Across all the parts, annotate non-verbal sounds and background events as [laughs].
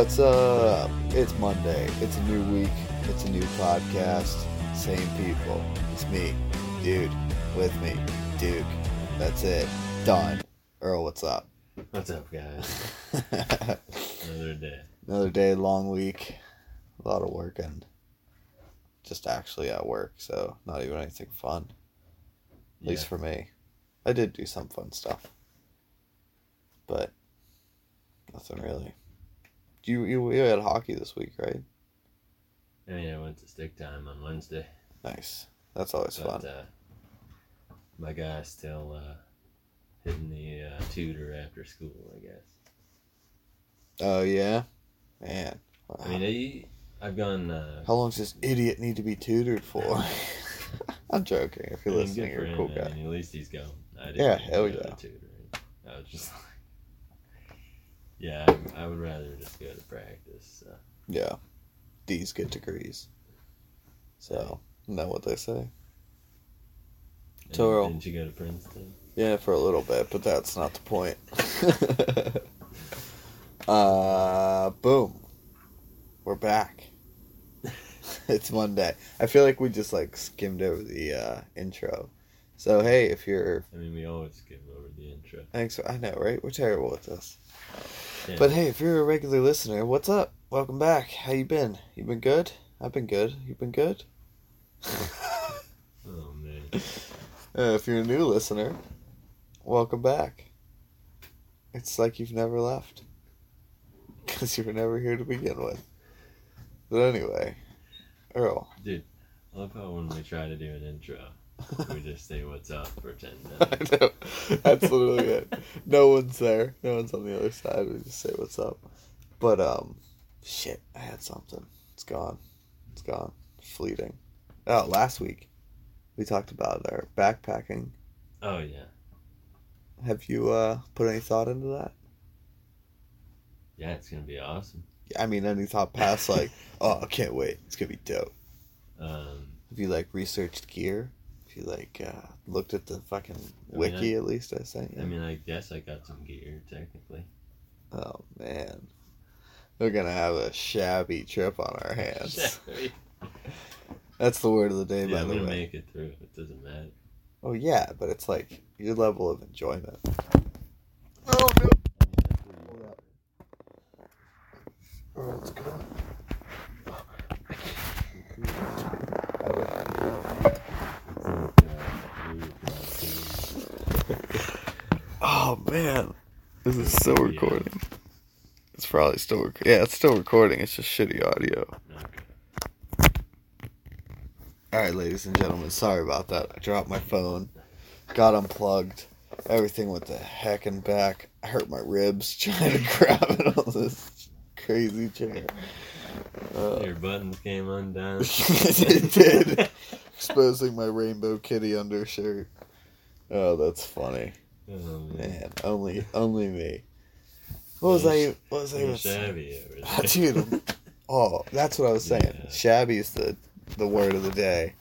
What's up? Uh, it's Monday. It's a new week. It's a new podcast. Same people. It's me, dude, with me, Duke. That's it. Done. Earl, what's up? What's up, guys? [laughs] Another day. Another day, long week. A lot of work and just actually at work, so not even anything fun. At least Yeah. for me. I did do some fun stuff. But nothing really. You you, you had hockey this week, right? I mean, I went to stick time on Wednesday, Nice. That's always but fun. uh, my guy's still uh, hitting the uh, tutor after school. I guess. Oh yeah? Man. I mean, I, I've gone. Uh, how long does this idiot need to be tutored for? [laughs] [laughs] I'm joking. If I you're mean, listening, you're a cool I guy. mean, at least he's going. I didn't Yeah, hell yeah. tutoring. I was just yeah, I, I would rather just go to practice. So. Yeah. D's get degrees. So, isn't that what they say? And So, didn't you go to Princeton? Yeah, for a little bit, but that's not the point. [laughs] uh, boom. We're back. [laughs] it's Monday. I feel like we just like skimmed over the uh, intro. So hey, if you're I mean, we always skim over the intro. thanks, I know, right? We're terrible at this. Yeah. But hey, if you're a regular listener, what's up? Welcome back. How you been? You been good? I've been good. You been good? [laughs] oh man. Uh, if you're a new listener, welcome back. It's like you've never left. [laughs] Because you were never here to begin with. But anyway, Earl. Dude, I love how when we try to do an intro, [laughs] we just say what's up for 10 [laughs] I know. That's literally it. No one's there. No one's on the other side. We just say what's up. But, um, shit, I had something. It's gone. It's gone. Fleeting. Oh, last week we talked about our backpacking. Oh, yeah. Have you, uh, put any thought into that? Yeah, it's going to be awesome. I mean, any thought past like, [laughs] oh, I can't wait. It's gonna be dope. Um, Have you like researched gear? Have you like uh, looked at the fucking I mean, wiki at least? I sent you. I mean, I guess I got some gear, technically. oh man, we're gonna have a shabby trip on our [laughs] hands. That's the word of the day, yeah, by I'm the going to way. make it through. It doesn't matter. Oh yeah, but it's like your level of enjoyment. Oh no! Oh, let's go. Oh man, this is still Yeah. recording. It's probably still rec- yeah, it's still recording. It's just shitty audio. Okay. All right, ladies and gentlemen, sorry about that. I dropped my phone, got unplugged, everything went the heck and back. I hurt my ribs [laughs] trying to grab it on this crazy chair. Uh, Your buttons came undone. [laughs] it did, exposing my rainbow kitty undershirt. Oh, that's funny, Oh, man. man. Only, only me. What was I? What was I even shabby over Ah, dude, [laughs] Oh, that's what I was saying. Yeah. Shabby is the the word of the day.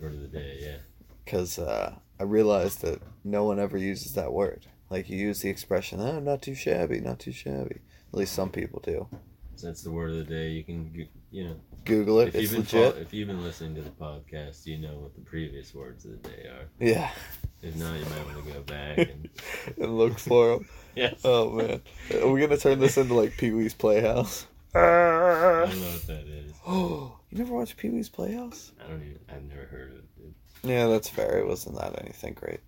Word of the day, yeah. because uh, I realized that no one ever uses that word. Like you use the expression, "Oh, not too shabby, not too shabby." At least some people do. That's the word of the day. You can, you know, Google it; if it's legit. if you've been listening to the podcast, you know what the previous words of the day are. Yeah, If not, you might want to go back [laughs] and and look for them. [laughs] yes. Oh man, are we gonna turn this into like Pee Wee's Playhouse? I don't know what that is. Oh, [gasps] you never watched Pee Wee's Playhouse? I don't even. I've never heard of it. Dude. Yeah, that's fair. It wasn't that anything great.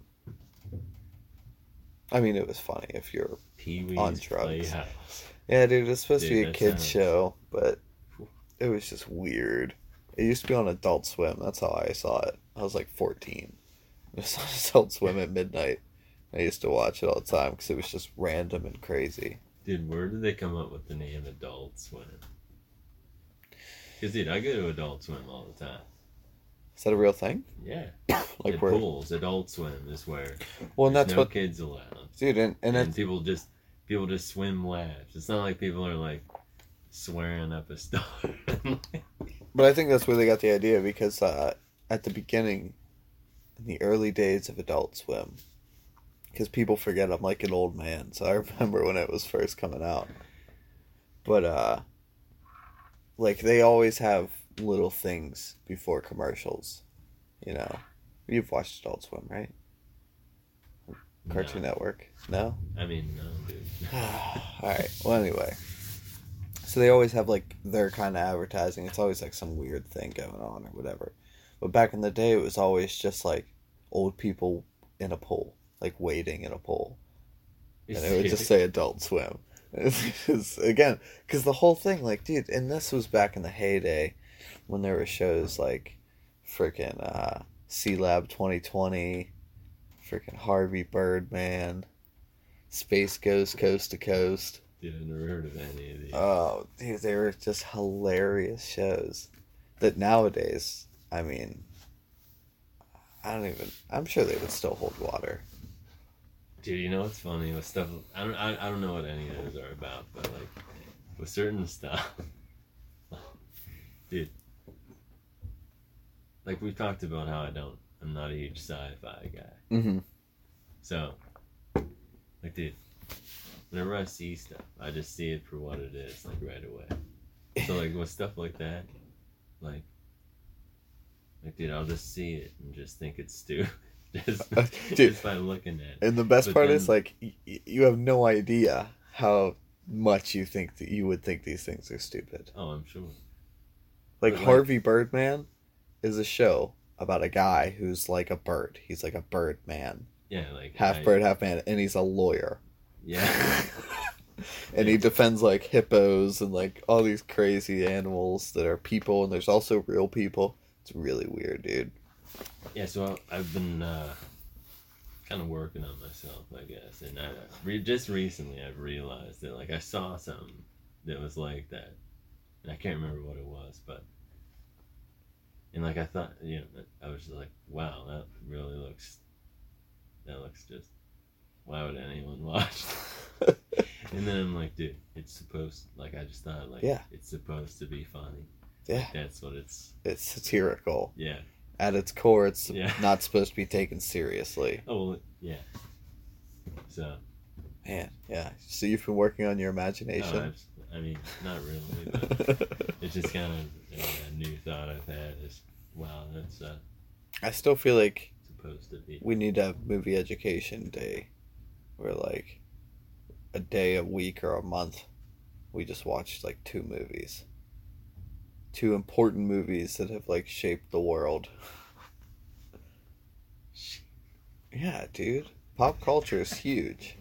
I mean, it was funny if you're. Pee Wee's On drugs. Playhouse. Yeah, dude, it's supposed to be a kids sounds- show, but it was just weird. It used to be on Adult Swim. That's how I saw it. I was like 14. Was [laughs] on Adult Swim at midnight. I used to watch it all the time because it was just random and crazy. Dude, where did they come up with the name Adult Swim? Because, dude, I go to Adult Swim all the time. Is that a real thing? Yeah. [coughs] Like At where? pools, Adult Swim is where Well, and that's no what, kids allowed. dude, and, and And, people just people just swim laps. It's not like people are like swearing up a storm. [laughs] But I think that's where they got the idea because uh, at the beginning, in the early days of Adult Swim, because people forget I'm like an old man. So I remember when it was first coming out. But uh, like they always have little things before commercials. You know, you've watched Adult Swim, right? Cartoon No. Network. No. I mean, no, dude. [sighs] All right. Well, anyway. So they always have like their kind of advertising. It's always like some weird thing going on or whatever. But back in the day, it was always just like old people in a pool, like waiting in a pool, and it would just say Adult Swim. [laughs] It's again, because the whole thing, like, dude, and this was back in the heyday when there were shows like freaking uh, Sealab 2020, freaking Harvey Birdman, Space Ghost Coast to Coast. Dude, never heard of any of these. Oh, dude, they were just hilarious shows. That nowadays, I mean, I don't even. I'm sure they would still hold water. Dude, you know what's funny with stuff? I don't, I, I don't know what any of those are about, but like with certain stuff, [laughs] dude. Like we talked about how I don't, I'm not a huge sci-fi guy. Mm-hmm. So, like, dude, whenever I see stuff, I just see it for what it is, like right away. So, like, with stuff like that, like, like, dude, I'll just see it and just think it's stupid, [laughs] just, Uh, [laughs] dude. just by looking at it. And the best But part is like y- you have no idea how much you think that you would think these things are stupid. Oh, I'm sure. Like But, like- Harvey Birdman is a show about a guy who's like a bird. He's like a bird man, Yeah, like half I- bird, half man, and he's a lawyer. Yeah, [laughs] and he defends like hippos and like all these crazy animals that are people, and there's also real people. It's really weird, dude. yeah. So I've been uh, kind of working on myself, I guess, and I re- just recently I've realized that like I saw something that was like that, and I can't remember what it was, but and like I thought, you know, I was just like, wow, that really looks, that looks just, why would anyone [laughs] watch? [laughs] and then I'm like, dude, it's supposed, like I just thought, like, Yeah. it's supposed to be funny. Yeah, That's what it's, it's satirical yeah. at its core. It's Yeah. [laughs] not supposed to be taken seriously. Oh well, yeah. So, Man, yeah. So you've been working on your imagination. I mean, not really, but [laughs] it's just kind of a new thought I've had. Is wow, that's uh, I still feel like supposed to be. we need to have movie education day, where like a day, a week, or a month, we just watch like two movies, two important movies that have like shaped the world. [laughs] Yeah, dude. Pop culture is huge.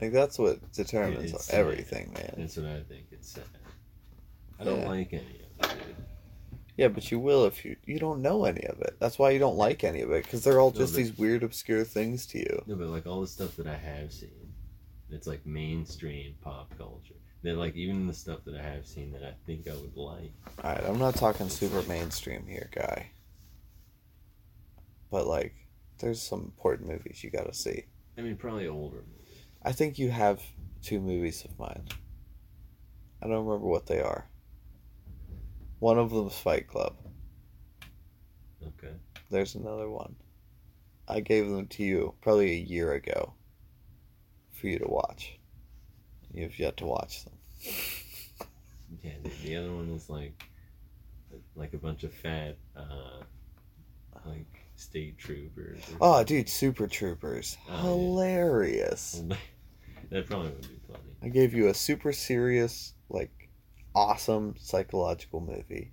Like that's what determines uh, everything, man. That's what I think. It's sad. I don't Yeah. like any of it. Dude. Yeah, but you will if you you don't know any of it. That's why you don't like any of it because they're all No, just but- these weird, obscure things to you. No, but like all the stuff that I have seen, it's like mainstream pop culture. That like even the stuff that I have seen that I think I would like. All right, I'm not talking super mainstream here, guy. But like, there's some important movies you gotta see. I mean, probably older movies. I think you have two movies of mine. I don't remember what they are. One of them's Fight Club. Okay. There's another one. I gave them to you probably a year ago for you to watch. You've yet to watch them. Yeah, the, the other one was like like a bunch of fat uh like state troopers. Oh, dude, Super Troopers. Oh, yeah. Hilarious. [laughs] that probably would be funny. I gave you a super serious, like, awesome psychological movie,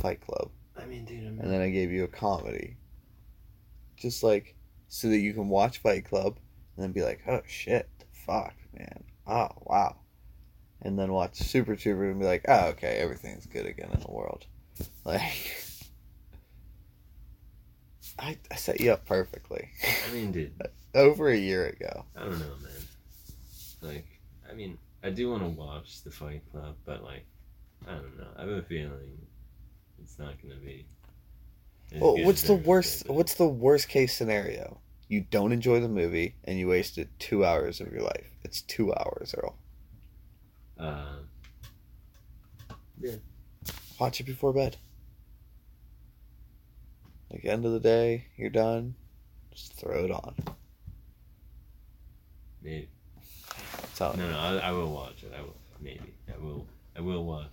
Fight Club. I mean, dude, I'm And then I gave you a comedy. Just like, so that you can watch Fight Club and then be like, oh shit, fuck, man. Oh, wow. And then watch Super Trooper and be like, oh, okay, everything's good again in the world. [laughs] Like, I, I set you up perfectly. I mean, dude, [laughs] Over a year ago. I don't know, man. Like, I mean, I do want to watch the Fight Club, but like, I don't know. I have a feeling it's not gonna be. Well, what's the worst? it What's the worst case scenario? You don't enjoy the movie and you wasted two hours of your life. It's two hours, Earl. Is. Uh, Watch it before bed. Like end of the day, you're done. Just throw it on. Maybe. No, no, I, I will watch it. I will. Maybe. I will. I will watch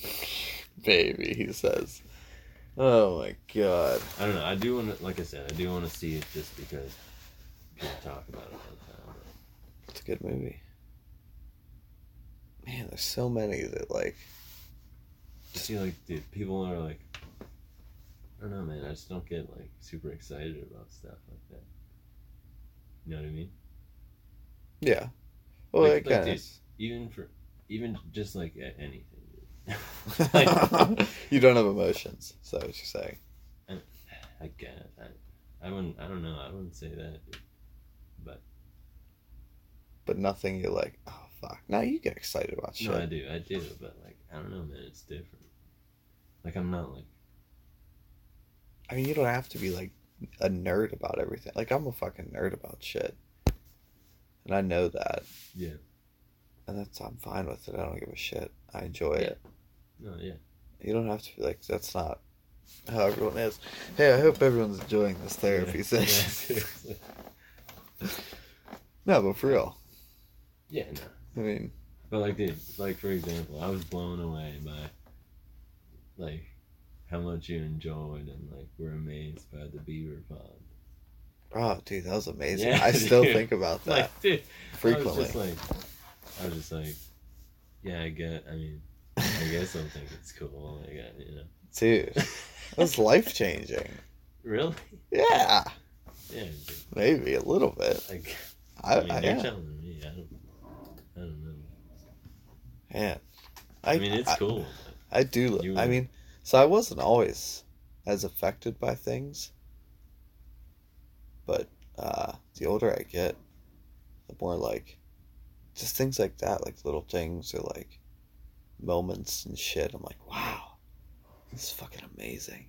it. baby, he says. Oh my god. I don't know. I do want to, like I said, I do want to see it just because people talk about it all the time. It's a good movie. Man, there's so many that like I see, like, dude, people are like, I don't know, man. I just don't get like super excited about stuff like that. You know what I mean? Yeah. Well Like- like, dude, Even for, even just like anything. Dude. [laughs] [laughs] you don't have emotions, so what you're saying. I guess I, I wouldn't. I don't know. I wouldn't say that. Dude. But nothing you're like, oh fuck. Now you get excited about shit. No, I do. I do. But like, I don't know, man. It's different. Like, I'm not like. I mean, you don't have to be like a nerd about everything. Like I'm a fucking nerd about shit, and I know that, Yeah. and that's I'm fine with it. I don't give a shit. I enjoy it. No. Yeah. You don't have to be like that's not how everyone is. Hey, I hope everyone's enjoying this therapy yeah. session. seriously. [laughs] no, but for real. Yeah. No. I mean, But like, dude, like for example, I was blown away by like how much you enjoyed and like were amazed by the beaver pond. oh, dude, that was amazing. Yeah, I still think about [laughs] that Like, dude, I frequently. was just like, I was just like, yeah, I get. I mean, I guess I'll think it's cool. Oh like, I, you know, dude, [laughs] that was life changing. really? Yeah, Yeah. Dude. maybe a little bit. Like, I, I mean, I, you're yeah, telling me. I don't. I don't know. man. I, mean, it's I, cool. I do. You I mean, so I wasn't always as affected by things, but uh, the older I get, the more like, just things like that, like little things or like moments and shit. I'm like, wow, this is fucking amazing.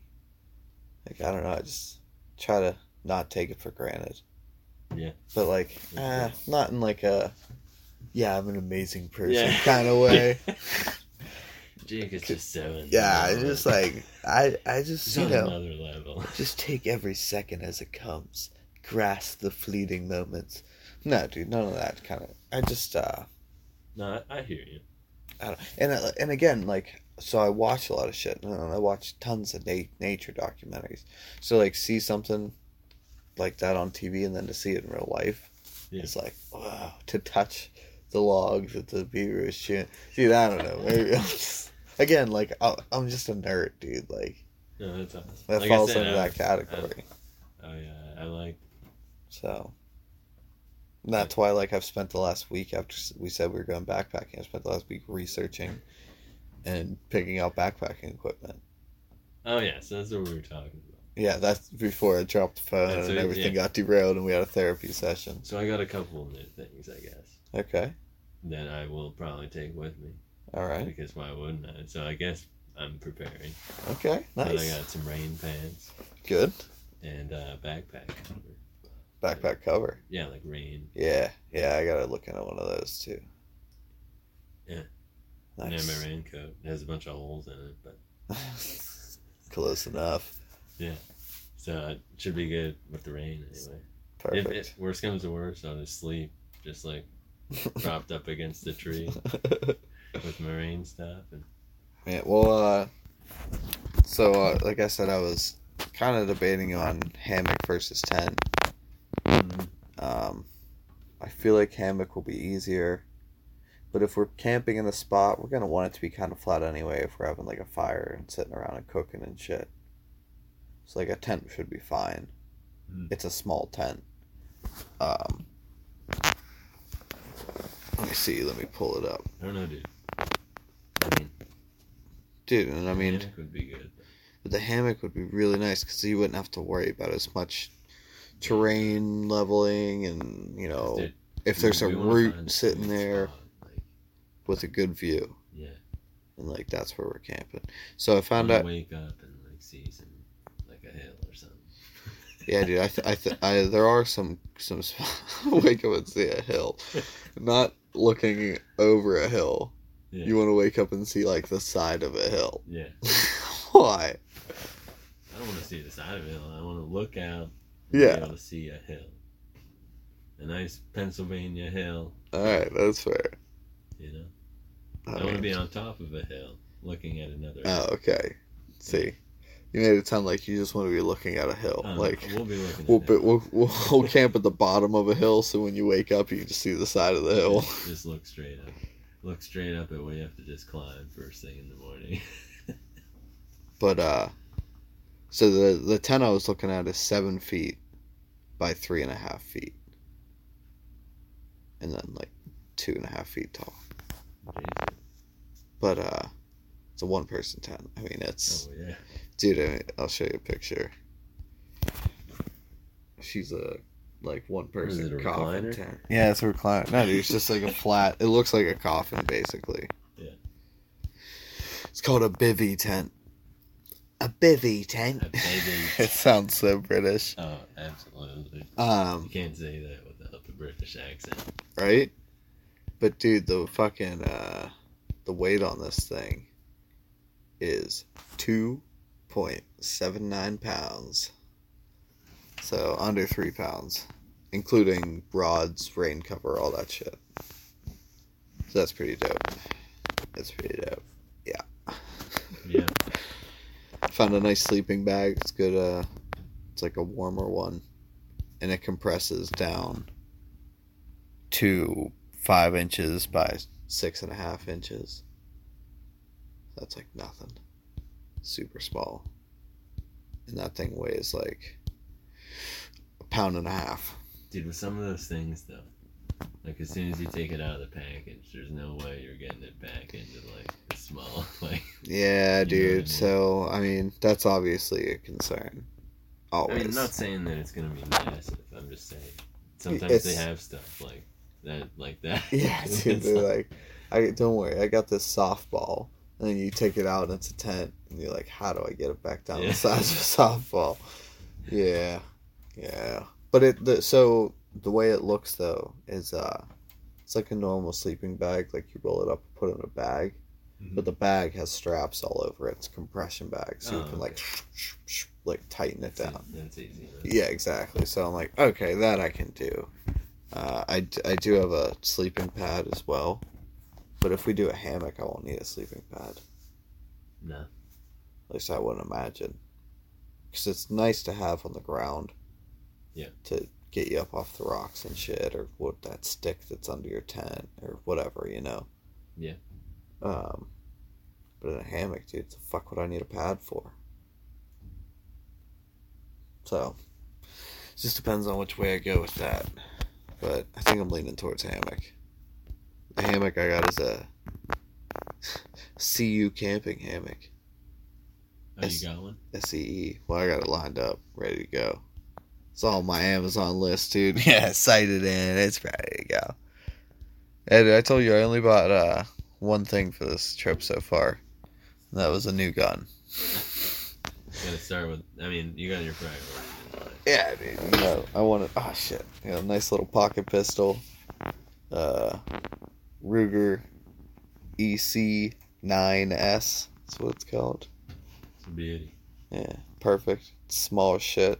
Like I don't know, I just try to not take it for granted. Yeah. But like, uh, not in like a, yeah, I'm an amazing person Yeah. kind of way. [laughs] Jake is just so. Yeah, I just like I I just It's you know another level. [laughs] just take every second as it comes. Grasp the fleeting moments. No, dude, none of that kind of. I just uh, No, I, I hear you. I don't. And uh, and again, like, so I watch a lot of shit. And I watch tons of na- nature documentaries. So like, see something like that on TV, and then to see it in real life, Yeah. it's like wow. To touch the logs that the beaver is chewing. Dude, I don't know. Maybe I'm just again like I- I'm just a nerd, dude. Like No, that's awesome. that Like falls said, under I- that category. Oh yeah, I like. So and that's why, like, I've spent the last week after we said we were going backpacking. I spent the last week researching and picking out backpacking equipment. Oh yeah, so that's what we were talking about. Yeah, that's before I dropped the phone That's and everything yeah. got derailed and we had a therapy session. So I got a couple of new things, I guess, Okay, that I will probably take with me all right, because why wouldn't I? So I guess I'm preparing. okay, But I got some rain pants good and uh, backpack cover. backpack cover. Yeah, like rain. Yeah, yeah, I gotta look into one of those too. Yeah. And nice. then my raincoat it has a bunch of holes in it, but [laughs] Close enough. Yeah. So it should be good with the rain anyway. Perfect. If it, worst comes to worst, I'll just sleep, just like [laughs] propped up against the tree with marine stuff. And Yeah, well, uh, so uh, like I said, I was kind of debating on hammock versus tent. Um, I feel like hammock will be easier, but if we're camping in the spot, we're gonna want it to be kind of flat anyway. If we're having like a fire and sitting around and cooking and shit, so like a tent should be fine. Mm. It's a small tent. Um, let me see. Let me pull it up, I don't know, dude. I mean, dude. And I mean, hammock would be good. But the hammock would be really nice because you wouldn't have to worry about as much terrain leveling and you know Dude, if there's a root sitting there spot, like, with a good view yeah, and like that's where we're camping. So I found out, wake up and like see some like a hill or something. [laughs] yeah, dude. I, th- I, th- I there are some some sp- wake up and see a hill, [laughs] not looking over a hill. Yeah. You want to wake up and see like the side of a hill. yeah. [laughs] Why? I don't want to see the side of a hill. I want to look out. And Yeah. Be able to see a hill. a nice Pennsylvania hill. All right, that's fair. You know, I I, want to be on top of a hill, looking at another. Oh, okay. See, you made it sound like you just want to be looking at a hill. Uh, like we'll be looking. we'll, at be, we'll we'll we'll camp at the bottom of a hill, so when you wake up, you can just see the side of the hill. Just, [laughs] just look straight up. Look straight up at what you have to just climb first thing in the morning. [laughs] But uh, so the the tent I was looking at is seven feet by three and a half feet, and then like two and a half feet tall. Jesus. But uh, it's a one person tent. I mean, it's Oh yeah. Dude. I I'll show you a picture. She's a like one person it, a coffin recliner? tent. Yeah, it's a recliner. No, dude, it's just like a [laughs] flat. It looks like a coffin, basically. Yeah. It's called a bivy tent. A bivy tent. A bivvy. [laughs] it sounds so British. Oh, absolutely. Um, You can't say that without the British accent. right? But dude, the fucking uh the weight on this thing is two point seven nine pounds. So under three pounds. Including rods, rain cover, all that shit. So that's pretty dope. That's pretty dope. Yeah. Yeah. [laughs] Found a nice sleeping bag. It's good uh it's like a warmer one. And it compresses down to five inches by six and a half inches. That's like nothing. Super small. And that thing weighs like a pound and a half. Dude, with some of those things though, like as soon as you take it out of the package, there's no way you're getting it back into like the small [laughs] like Yeah, what I dude. mean? So I mean, that's obviously a concern. I Always. mean, I'm not saying that it's gonna be massive. I'm just saying sometimes they have stuff like that, like that. Yeah, [laughs] dude. They're like, I don't worry. I got this softball, and then you take it out and it's a tent, and you're like, how do I get it back down Yeah. the size of a softball? Yeah, yeah. But it the, so the way it looks though is uh, it's like a normal sleeping bag. Like you roll it up, put it in a bag, Mhm. but the bag has straps all over it. It's a compression bag, so you Oh, can like like tighten it down. That's easy. right? Yeah, exactly. So I'm like, okay, that I can do. Uh, I, d- I do have a sleeping pad as well. But if we do a hammock, I won't need a sleeping pad. No. At least I wouldn't imagine. Because it's nice to have on the ground. Yeah. To get you up off the rocks and shit, or what that stick that's under your tent, or whatever, you know? Yeah. Um, but in a hammock, dude, the fuck would I need a pad for? So, it just depends on which way I go with that. But I think I'm leaning towards hammock. The hammock I got is a CU camping hammock. Oh, Yes. you got one? SCE. Well, I got it lined up, ready to go. It's on my Amazon list, dude. [laughs] Yeah, sighted in. It's ready to go. Ed, I told you I only bought uh, one thing for this trip so far. And that was a new gun. You gotta start with. I mean, you got your priorities. in mind. Yeah, dude. You know, I wanted. Oh shit! You know, a nice little pocket pistol. Uh, Ruger EC 9S. That's what it's called. It's a beauty. Yeah, perfect. Small as shit.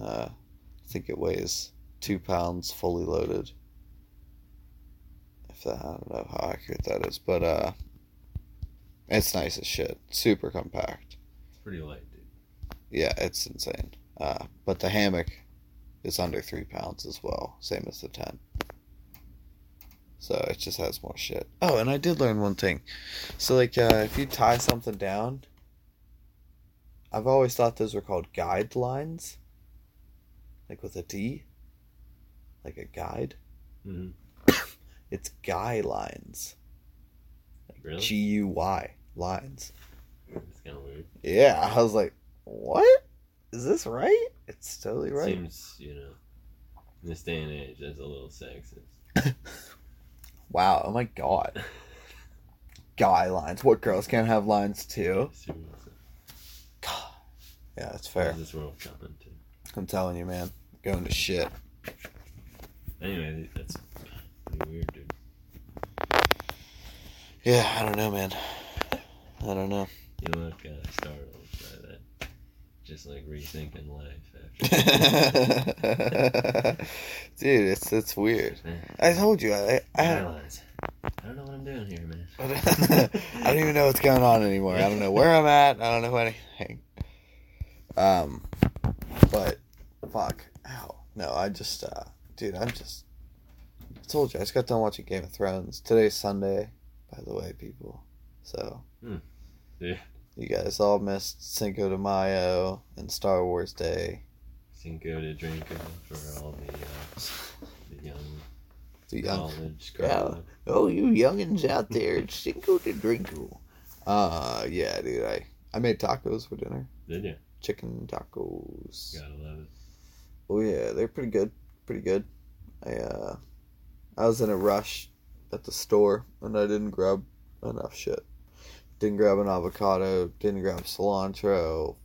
Uh, I think it weighs two pounds fully loaded. If that, I don't know how accurate that is, but uh, it's nice as shit. Super compact. It's pretty light, dude. Yeah, it's insane. Uh, but the hammock is under three pounds as well, same as the tent. So it just has more shit. Oh, and I did learn one thing. So like, uh, if you tie something down, I've always thought those were called guidelines, like with a D, like a guide. hmm [coughs] It's guy lines, Really? G U Y lines. It's kind of weird. Yeah, I was like, what? Is this right? It's totally right. Seems, you know, in this day and age, that's a little sexist. [laughs] Wow, oh my god. Guy lines. What girls can't have lines too? Seriously. Yeah, that's fair. This world? I'm telling you, man. Going to shit. Anyway, that's pretty weird, dude. Yeah, I don't know, man. I don't know. You look uh, startled. Just like rethinking life after. [laughs] [laughs] Dude, it's it's weird. I told you, I I. I don't know what I'm doing here, man. [laughs] I don't even know what's going on anymore. I don't know where I'm at. I don't know anything. Um, but fuck, ow, no, I just, uh, dude, I'm just. I told you, I just got done watching Game of Thrones. Today's Sunday, by the way, people. So, Hmm. Yeah. You guys all missed Cinco de Mayo and Star Wars Day. Cinco de Drinko for all the, uh, [laughs] the young The young college Yeah. Oh, you youngins out there, it's [laughs] Cinco de Drinko. Uh, yeah, dude, I, I made tacos for dinner. Did you? Chicken tacos. Gotta love it. Oh yeah, they're pretty good. Pretty good. I uh I was in a rush at the store and I didn't grab enough shit. Didn't grab an avocado, didn't grab cilantro.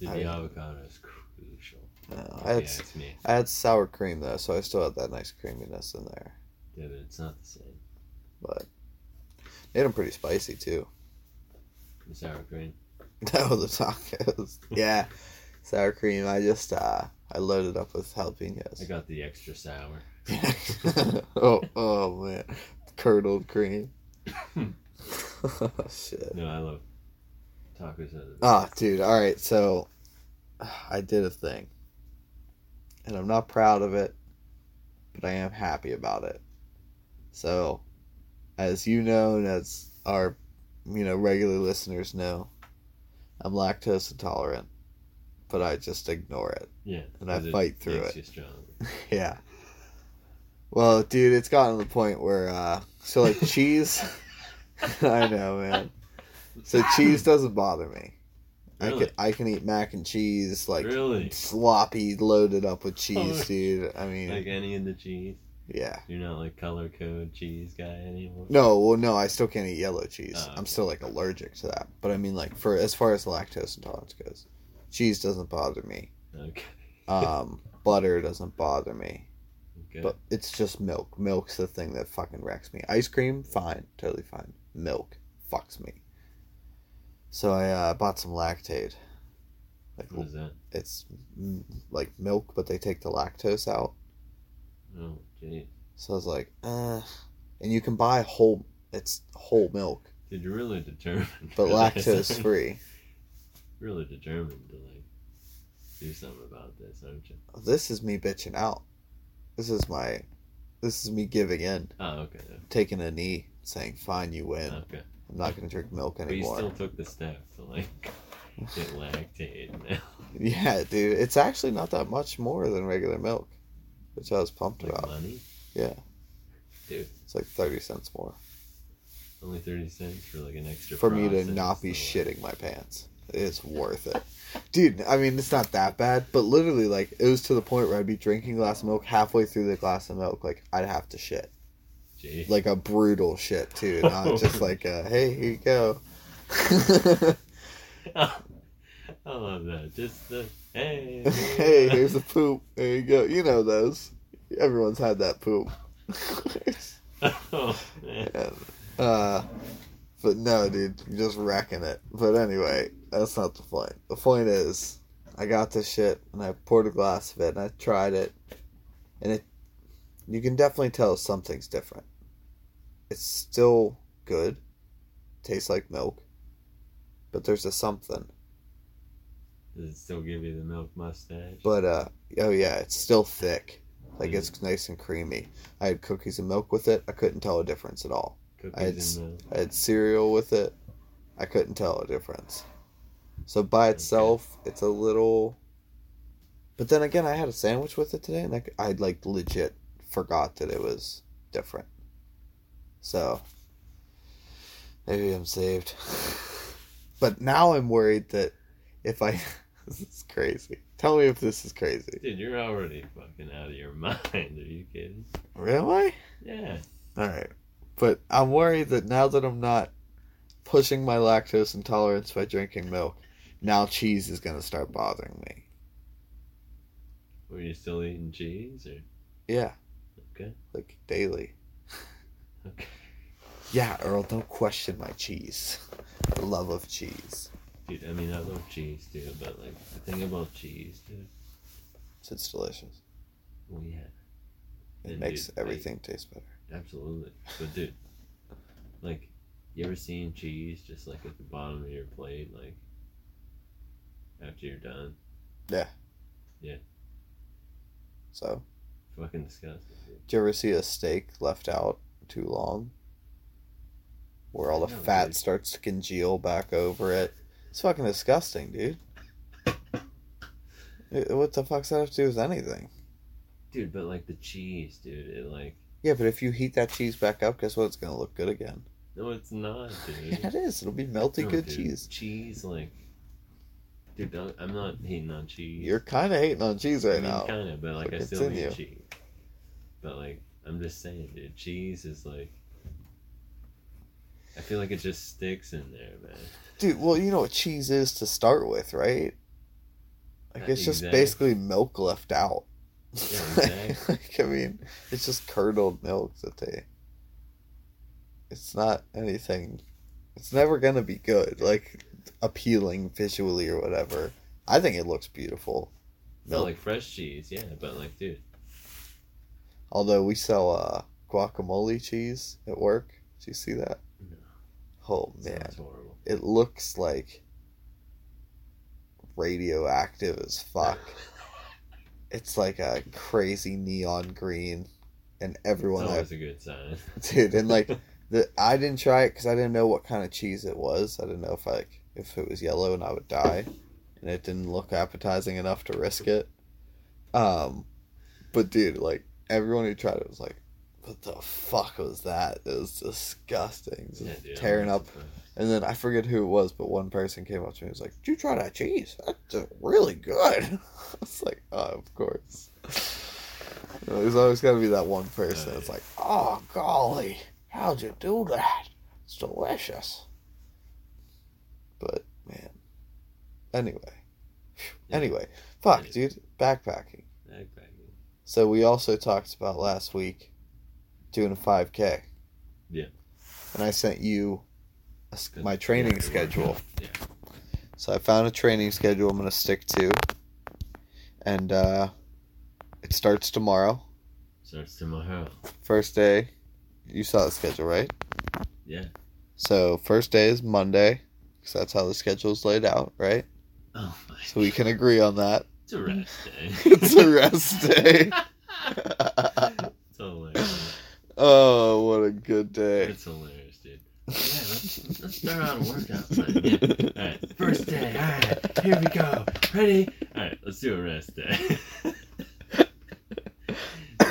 Dude, the avocado is crucial. No, I had me. I had sour cream though, so I still had that nice creaminess in there. Yeah, but it's not the same. But made them pretty spicy too. The sour cream. [laughs] That was the tacos. [laughs] Yeah. Sour cream. I just uh I loaded up with jalapenos. I got the extra sour. [laughs] oh, oh man, curdled cream. [laughs] Shit. No, I love tacos. Ah, dude. All right, so I did a thing, and I'm not proud of it, but I am happy about it. So, as you know, and as our you know regular listeners know, I'm lactose intolerant, but I just ignore it. yeah, and I fight through it. [laughs] Yeah. Well, dude, it's gotten to the point where uh so like cheese [laughs] [laughs] I know, man. [laughs] So cheese doesn't bother me. I Really? can I can eat mac and cheese like really? sloppy loaded up with cheese, Oh. dude. I mean, Like any of the cheese? yeah. You're not like color code cheese guy anymore. No, well no, I still can't eat yellow cheese. Oh, I'm still like allergic to that. But I mean like for as far as lactose intolerance goes, cheese doesn't bother me. Okay. [laughs] Um butter doesn't bother me. Good. But it's just milk. Milk's the thing that fucking wrecks me. Ice cream, fine, totally fine. Milk fucks me. So I uh, bought some Lactaid. Like what is that? it's like milk, but they take the lactose out. Oh, gee. So I was like, uh, and you can buy whole. It's whole milk, Did you really determine? but [laughs] lactose free. Really determined to like do something about this, aren't you? This is me bitching out. This is my. This is me giving in, Oh, okay. taking a knee, saying, "Fine, you win. Okay. I'm not gonna drink milk anymore." But you still took the step to like get Lactaid now. [laughs] Yeah, dude, it's actually not that much more than regular milk, which I was pumped Like about. money? Yeah. Dude. It's like 30 cents more Only thirty cents for like an extra. for me to not be like- shitting my pants. It's worth it. Dude, I mean, it's not that bad, but literally, like, it was to the point where I'd be drinking a glass of milk, halfway through the glass of milk, like, I'd have to shit. Gee. Like a brutal shit, too. Not [laughs] just like, a, hey, here you go. [laughs] I love that. Just the hey. hey, here's the poop. There you go. You know those. Everyone's had that poop. [laughs] oh, man. And, uh, but no, dude, I'm just wrecking it. But anyway, that's not the point. The point is, I got this shit and I poured a glass of it and I tried it, and it, you can definitely tell something's different. It's still good, tastes like milk, but there's a something. Does it still give you the milk mustache? But uh, oh yeah, it's still thick, like it's nice and creamy. I had cookies and milk with it. I couldn't tell a difference at all. Cookies I had and milk. I had cereal with it. I couldn't tell a difference. So by itself, it's a little. But then again, I had a sandwich with it today, and I like legit forgot that it was different. So maybe I'm saved. [laughs] But now I'm worried that if I. [laughs] this is crazy. Tell me if this is crazy. Dude, you're already fucking out of your [laughs] mind. Are you kidding? Really? Yeah. All right. But I'm worried that now that I'm not pushing my lactose intolerance by drinking milk, now cheese is going to start bothering me. Were you still eating cheese or? Yeah. Okay. Like daily. [laughs] Okay. Yeah, Earl, don't question my cheese. The love of cheese. Dude. I mean, I love cheese too, but like the thing about cheese, dude. It's delicious. Well, yeah, It And makes dude, like- everything taste better. absolutely. But dude, like, you ever seen cheese just like at the bottom of your plate, like after you're done? Yeah. Yeah. So, Fucking disgusting. Dude. did you ever see a steak left out too long? Where all the No, fat dude. starts to congeal back over it. It's fucking disgusting, dude. [laughs] What the fuck's that have to do with anything? Dude, but like the cheese, dude. It like Yeah, but if you heat that cheese back up, guess what? It's gonna look good again. no, it's not, dude. Yeah, [laughs] it is. It'll be melty No, good dude. cheese. Cheese, like, dude, don't, I'm not hating on cheese. You're kind of hating on cheese right I mean, now. kind of, but like I It's still eat cheese. But like, I'm just saying, dude, cheese is like. I feel like it just sticks in there, man. Dude, well, you know what cheese is to start with, right? Like, Uh, it's just exactly. basically milk left out. Yeah, [laughs] exactly. like, I mean, it's just curdled milk that they. It's not anything. It's never gonna be good, like appealing visually or whatever. I think it looks beautiful. Not like fresh cheese, yeah, but like, dude, Although we sell uh, guacamole cheese at work. Do you see that? No. Oh man, it looks like radioactive as fuck. [laughs] It's like a crazy neon green, and everyone I always a good sign. [laughs] dude, and like [laughs] the I didn't try it because I didn't know what kind of cheese it was. I didn't know if like if it was yellow and I would die, and it didn't look appetizing enough to risk it. Um, but dude, like everyone who tried it was like, "What the fuck was that?" It was disgusting, just Yeah, dude, tearing up. And then I forget who it was, but one person came up to me and was like, Did you try that cheese? That's really good. [laughs] I was like, Oh, of course. You know, there's always got to be that one person that's like, Oh, golly, how'd you do that? It's delicious. But, man. Anyway. Yeah. Anyway. Fuck, Anyway. dude. Backpacking. Backpacking. So we also talked about last week doing a 5K. Yeah. And I sent you a my training schedule. Yeah. So I found a training schedule I'm going to stick to. And uh, it starts tomorrow. Starts tomorrow. First day, you saw the schedule, right? Yeah. So first day is Monday, because that's how the schedule's laid out, right? Oh my. So we can agree on that. It's a rest day. [laughs] it's a rest day. [laughs] it's hilarious. oh, what a good day. It's hilarious, dude. Yeah, let's, let's start out a workout plan. Yeah. All right, first day. All right, here we go. Ready? All right, let's do a rest day. [laughs]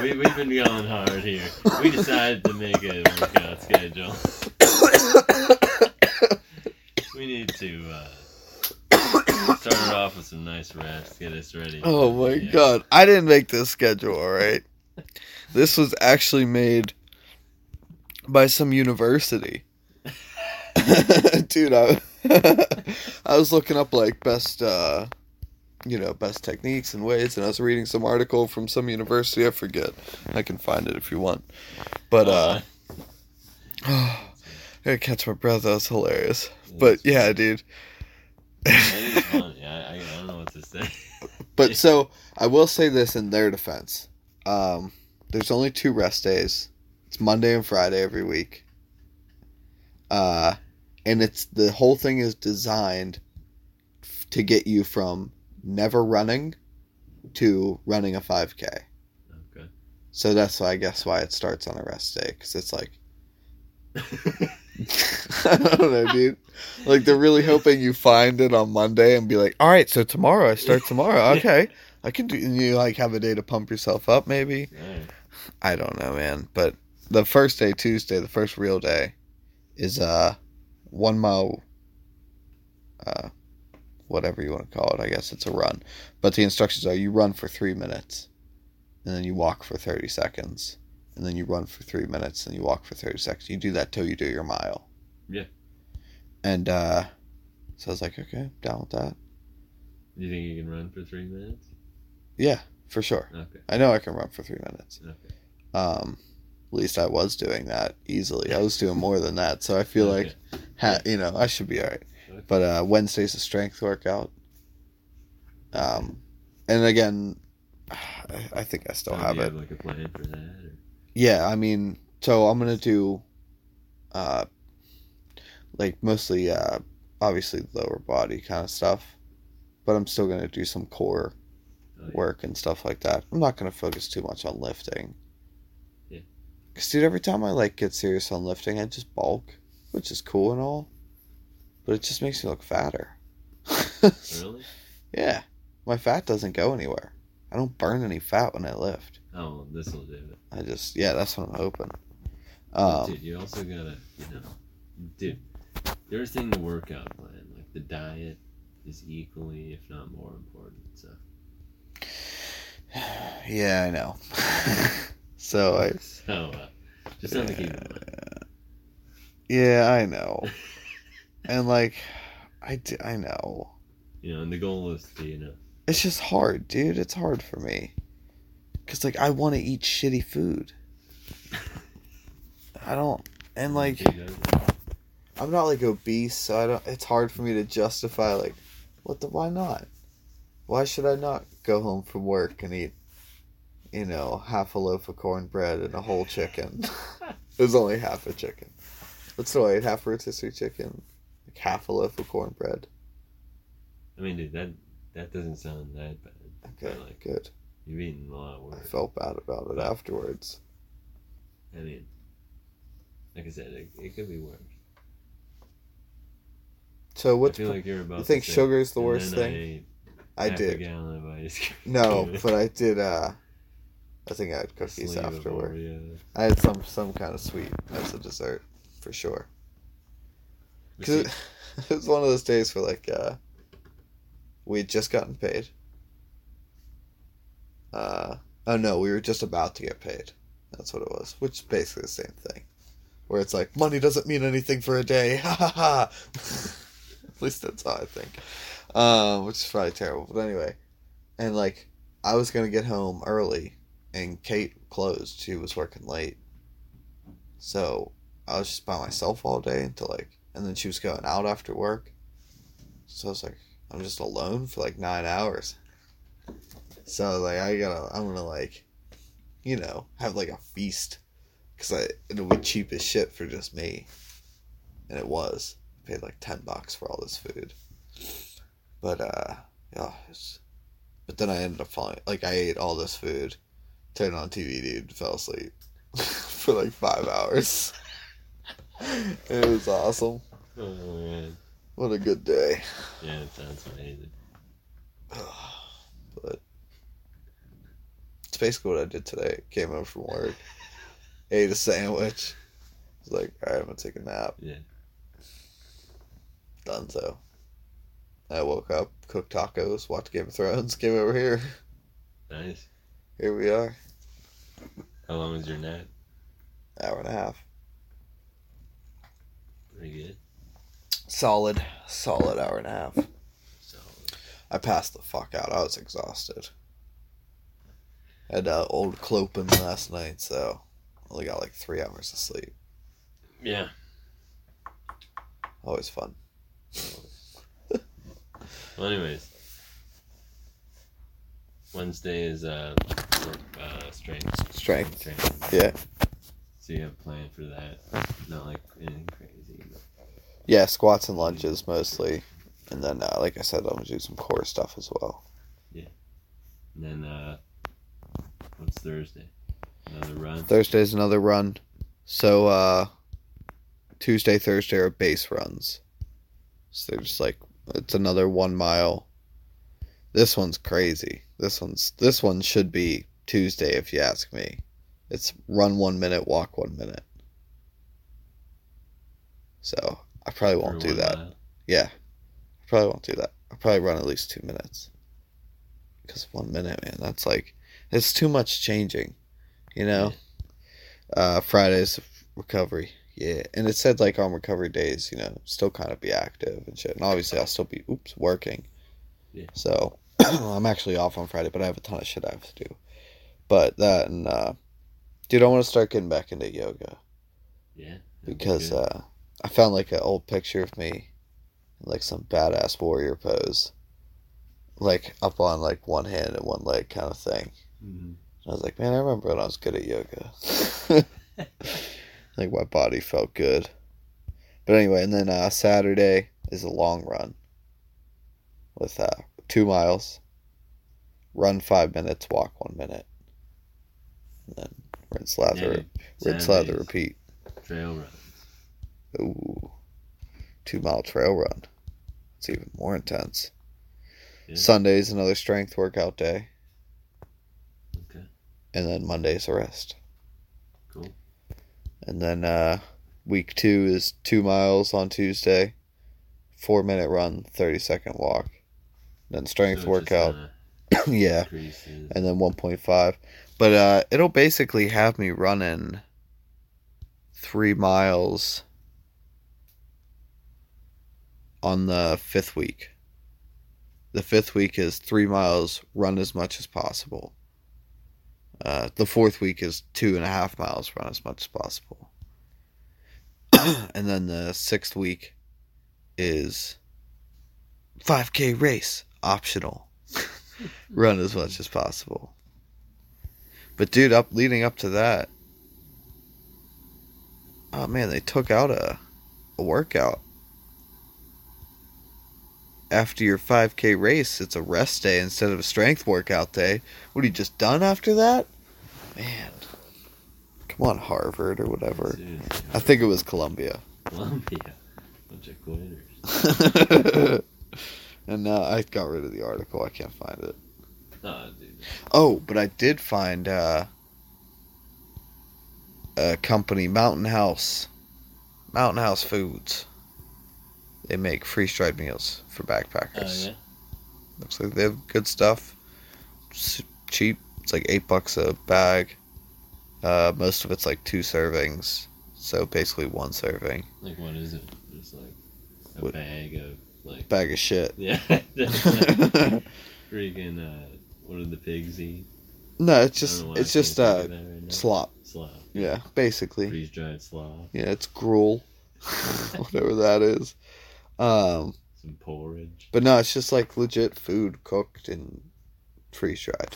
we, we've been going hard here. We decided to make a workout schedule. [coughs] [coughs] We need to uh, [coughs] start it off with some nice rest. Get us ready. Oh my Yeah. god. I didn't make this schedule, alright? This was actually made by some university. [laughs] Dude, I, [laughs] I was looking up like best uh you know, best techniques and ways and I was reading some article from some university, I forget. I can find it if you want. But uh [sighs] I gotta catch my breath, that was hilarious. But yeah, dude. That is funny. I, I, I don't know what to say. [laughs] But [laughs] so I will say this in their defense. Um, there's only two rest days. It's Monday and Friday every week. Uh, and it's the whole thing is designed f- to get you from never running to running a 5K. Okay. So that's why I guess why it starts on a rest day because it's like [laughs] [laughs] I don't know, dude. Like they're really hoping you find it on Monday and be like, "All right, so tomorrow I start tomorrow. [laughs] Okay, I can do." And you like have a day to pump yourself up, maybe. Alright. I don't know, man. But the first day, Tuesday, the first real day, is uh one mile. Uh, whatever you want to call it. I guess it's a run, but the instructions are you run for three minutes, and then you walk for thirty seconds, and then you run for three minutes, and you walk for thirty seconds. You do that till you do your mile. Yeah. And uh, so I was like, okay, down with that. You think you can run for three minutes? Yeah, for sure. Okay. I know I can run for three minutes. Okay. Um, at least I was doing that easily. I was doing more than that, so I feel like, ha- you know, I should be all right. But uh, Wednesday's a strength workout. Um, and again, [sighs] I, I think I still have it. like a plan for that? Or? Yeah, I mean, so I'm gonna do, uh, like mostly, uh, obviously lower body kind of stuff, but I'm still gonna do some core Oh, yeah. work and stuff like that. I'm not gonna focus too much on lifting. Yeah. Cause dude, every time I like get serious on lifting, I just bulk, which is cool and all, but it just makes me look fatter. [laughs] Really? yeah, my fat doesn't go anywhere. I don't burn any fat when I lift. Oh, this will do it. I just yeah, that's what I'm hoping. Um, dude, you also gotta, you know, dude. There's thing the workout plan, like the diet, is equally, if not more important. So [sighs] yeah, I know. [laughs] so I [laughs] So, uh, just something to keep yeah, I know. [laughs] and like, I d- I know. You know, and the goal is to, you know, It's just hard, dude. It's hard for me. Cause like I want to eat shitty food. I don't, and like I'm not like obese, so I don't. It's hard for me to justify like, what the? Why not? Why should I not go home from work and eat, you know, half a loaf of cornbread and a whole chicken? [laughs] it was only half a chicken. What's the weight? Half rotisserie chicken, like half a loaf of cornbread. I mean, dude, that that doesn't sound that bad. Okay, Like- good. You've eaten a lot I worse. I felt bad about it afterwards. I mean, like I said, it, it could be worse. So what's I feel like you're about. you think sugar is the "And worst thing? I, I did. gallon of ice cream. No, [laughs] but I did. uh I think I had cookies afterward. I had some some kind of sweet as a dessert for sure. Cause it, [laughs] it was one of those days where like uh we had just gotten paid. Uh oh no, we were just about to get paid. That's what it was, which is basically the same thing. Where it's like money doesn't mean anything for a day. [laughs] Ha ha ha. At least that's how I think. Um, which is probably terrible, but anyway. And like I was gonna get home early, and Kate closed. She was working late, so I was just by myself all day until like, and then she was going out after work. So I was like, I'm just alone for like nine hours. So like, I gotta, I'm gonna like, you know, have like a feast, cause I it'll be cheap as shit for just me, and it was. I paid like ten bucks for all this food, but uh, yeah, it's, but then I ended up falling. Like I ate all this food, turned on TV, dude, fell asleep [laughs] for like five hours. [laughs] it was awesome. oh man, What a good day. yeah, it sounds amazing. [sighs] [sighs] [sighs] it's basically what I did today. Came home from work, [laughs] ate a sandwich. Was like, all right, I'm gonna take a nap. Yeah. Done so. I woke up, cooked tacos, watched Game of Thrones, [laughs] came over here. Nice. Here we are. How long was your nap? Hour and a half. Pretty good. Solid, solid hour and a half. So I passed the fuck out. I was exhausted. Had uh, old clopen last night, so only got like three hours of sleep. yeah. Always fun. [laughs] Well, anyways, Wednesday is uh, uh strength. Strength. Yeah. So you have a plan for that? Not like anything crazy. But Yeah, squats and lunges mostly. And then, uh, like I said, I'm to do some core stuff as well. Yeah. And then uh, what's Thursday? Another run. Thursday's another run. So, uh, Tuesday, Thursday are base runs. So they're just like, it's another one mile. This one's crazy. This one's, this one should be Tuesday if you ask me. It's run one minute, walk one minute. So, I probably won't do that. mile. Yeah. I probably won't do that. I'll probably run at least two minutes. Because one minute, man, that's like, it's too much changing. You know? Uh, Fridays, recovery. Yeah. And it said, like, on recovery days, you know, still kind of be active and shit. And obviously, I'll still be, oops, working. Yeah. So, [clears throat] I'm actually off on Friday, but I have a ton of shit I have to do. But that and, uh, dude, I want to start getting back into yoga Yeah. that'd be because uh, I found like an old picture of me like some badass warrior pose, like up on like one hand and one leg kind of thing. Mhm. I was like, man, I remember when I was good at yoga. [laughs] like my body felt good. But anyway, and then uh, Saturday is a long run with uh, two miles, run five minutes, walk one minute, and then rinse, lather, Yeah, rinse, lather, repeat. Trail run. Ooh, two mile trail run. It's even more intense. Yeah. Sunday's another strength workout day. And then Monday's a rest. Cool. And then uh, week two is two miles on Tuesday, four minute run, 30 second walk. Then strength So workout. [coughs] yeah. increases. And then 1.5. But uh, it'll basically have me running three miles on the fifth week. The fifth week is three miles, run as much as possible. Uh, the fourth week is two and a half miles, run as much as possible. [clears throat] and then the sixth week is 5K race, optional. [laughs] run as much as possible. But dude, up leading up to that, oh man, they took out a, a workout after your 5K race. It's a rest day instead of a strength workout day. What are you just done after that? Man, come on, Harvard or whatever. I think it was Columbia. Columbia. [laughs] Bunch of quitters. [laughs] and now I got rid of the article. I can't find it. Oh, dude. Oh, but I did find uh, a company, Mountain House. Mountain House Foods. They make freeze dried meals for Oh, backpackers. yeah? Looks like they have good stuff. Cheap. It's like eight bucks a bag. Uh, most of it's like two servings. So basically one serving. Like, what is it? Just like a What- bag of, like. Bag of shit. [laughs] Yeah. [laughs] freaking, uh, what did the pigs eat? no, it's just don't know why it's just uh think of that right slop. Slop. Yeah, basically. Freeze dried slop. Yeah, it's gruel. [laughs] Whatever that is. Um Some porridge. But no, it's just like legit food cooked and freeze dried.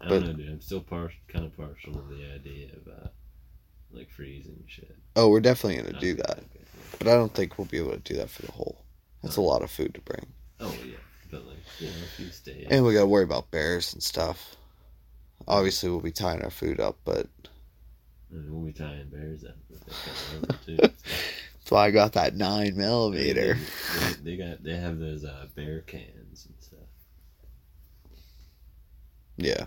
I don't But- know, dude. I'm still par- kind of partial to the idea of, uh, like freezing shit. Oh, we're definitely gonna do that, but I don't think we'll be able to do that for the whole. That's a lot of food to bring, Oh, yeah. But, like, you know, if you stay. and we gotta worry about bears and stuff. Obviously, we'll be tying our food up, but And we'll be tying bears up with that kind of rubber, too. that's why I got that nine They, millimeter. they, they got they have those uh, bear cans and stuff. Yeah.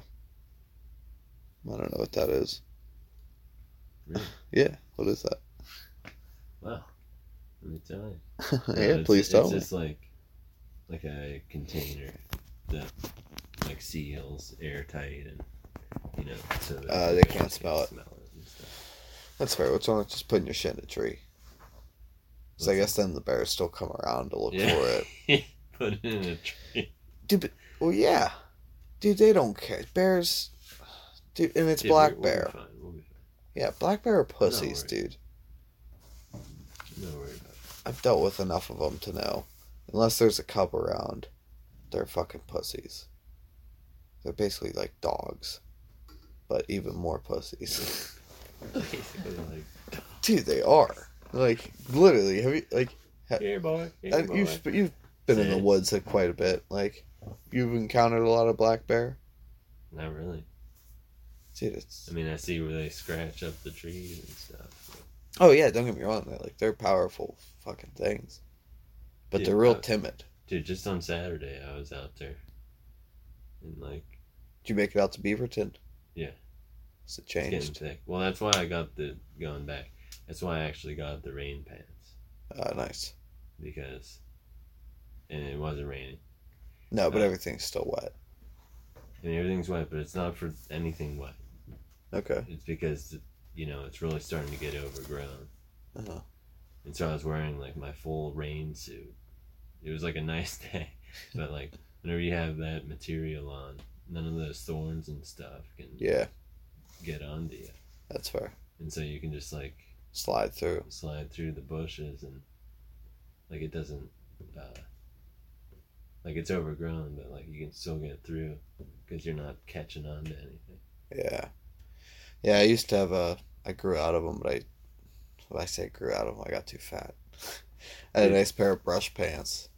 I don't know what that is. Really? [laughs] Yeah, what is that? Wow. Let me tell you. [laughs] yeah, it's- please it's, tell me. just like like a container that like seals airtight and you know so Uh, they can't smell it. smell it and stuff. That's fair. What's wrong with just putting your shit in a tree? So I What's guess then the bears still come around to look Yeah. for it. [laughs] Put it in a tree. Dude, but, well, yeah. Dude, they don't care. Bears, dude, and it's Yeah, black we'll, bear. We'll be fine. We'll be fine. Yeah, black bear are pussies, worry. dude. No worry about it. I've dealt with enough of them to know. Unless there's a cub around, they're fucking pussies. They're basically like dogs, but even more pussies. [laughs] Basically, like, dude, they are. Like, literally, have you, like, here, boy. Here, boy. you've, you've been in the woods like, quite a bit. Like, you've encountered a lot of black bear? Not really. Dude, it's. I mean, I see where they scratch up the trees and stuff. Oh yeah, don't get me wrong. They're like they're powerful fucking things, but Dude, they're real I- timid. Dude, just on Saturday, I was out there. And, like, Did you make it out to Beaverton? Yeah. It's it it's getting thick. Well, that's why I got the, going back, that's why I actually got the rain pants. Uh, nice. Because, and it wasn't raining. No, but Uh, everything's still wet. And everything's wet, but it's not for anything wet. Okay. It's because, you know, it's really starting to get overgrown. Uh-huh. And so I was wearing like my full rain suit. It was like a [laughs] nice day, but like whenever you have that material on, none of those thorns and stuff can Yeah, get onto you, that's fair. and so you can just like Slide through. slide through the bushes and like it doesn't uh, like it's overgrown, but like you can still get through because you're not catching on to anything. Yeah. Yeah, I used to have a. I grew out of them, but I. When I say grew out of them, I got too fat. [laughs] I had a nice pair of brush pants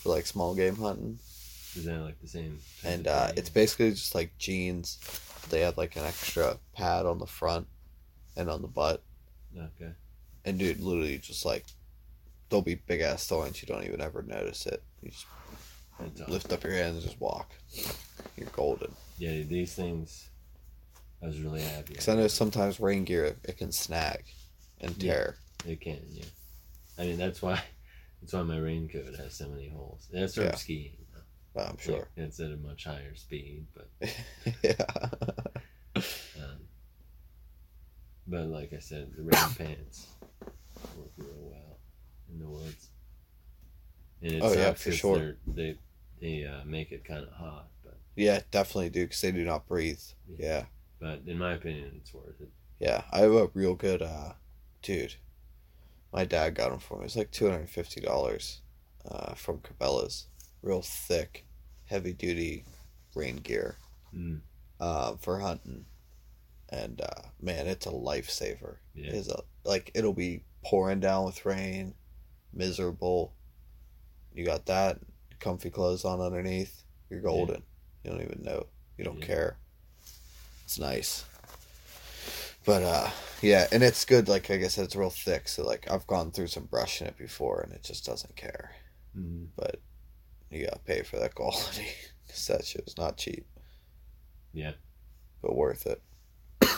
for like small game hunting, Is that like the same? and uh, it's basically just like jeans. They had like an extra pad on the front and on the butt, okay. and dude, literally just like there'll be big ass thorns. You don't even ever notice it. You just lift up your hands and just walk. You're golden. Yeah, these things. I was really happy. Because I know sometimes rain gear it can snag and Yeah. tear. It can, yeah. I mean, that's why. [laughs] That's why my raincoat has so many holes. That's from Yeah. skiing. I'm sure. Like, it's at a much higher speed, but [laughs] yeah. um, but like I said, the rain [coughs] pants work real well in the woods. And it Oh, yeah, for sure. They they uh, make it kind of hot, but Yeah, definitely do because they do not breathe. Yeah, but in my opinion, it's worth it. yeah. I have a real good, uh, dude. My dad got them for me. It's like two hundred and fifty dollars, uh, from Cabela's. Real thick, heavy duty rain gear, Mm, uh, for hunting. And uh, man, it's a lifesaver. yeah, It is a like it'll be pouring down with rain, miserable. You got that comfy clothes on underneath. You're golden. You don't even know. You don't Yeah. care. It's nice. But uh yeah, and it's good like like I said it's real thick so like I've gone through some brush in it before and it just doesn't care. mm, But you got to pay for that quality [laughs] cuz that shit was not cheap. Yeah. But worth it. [coughs]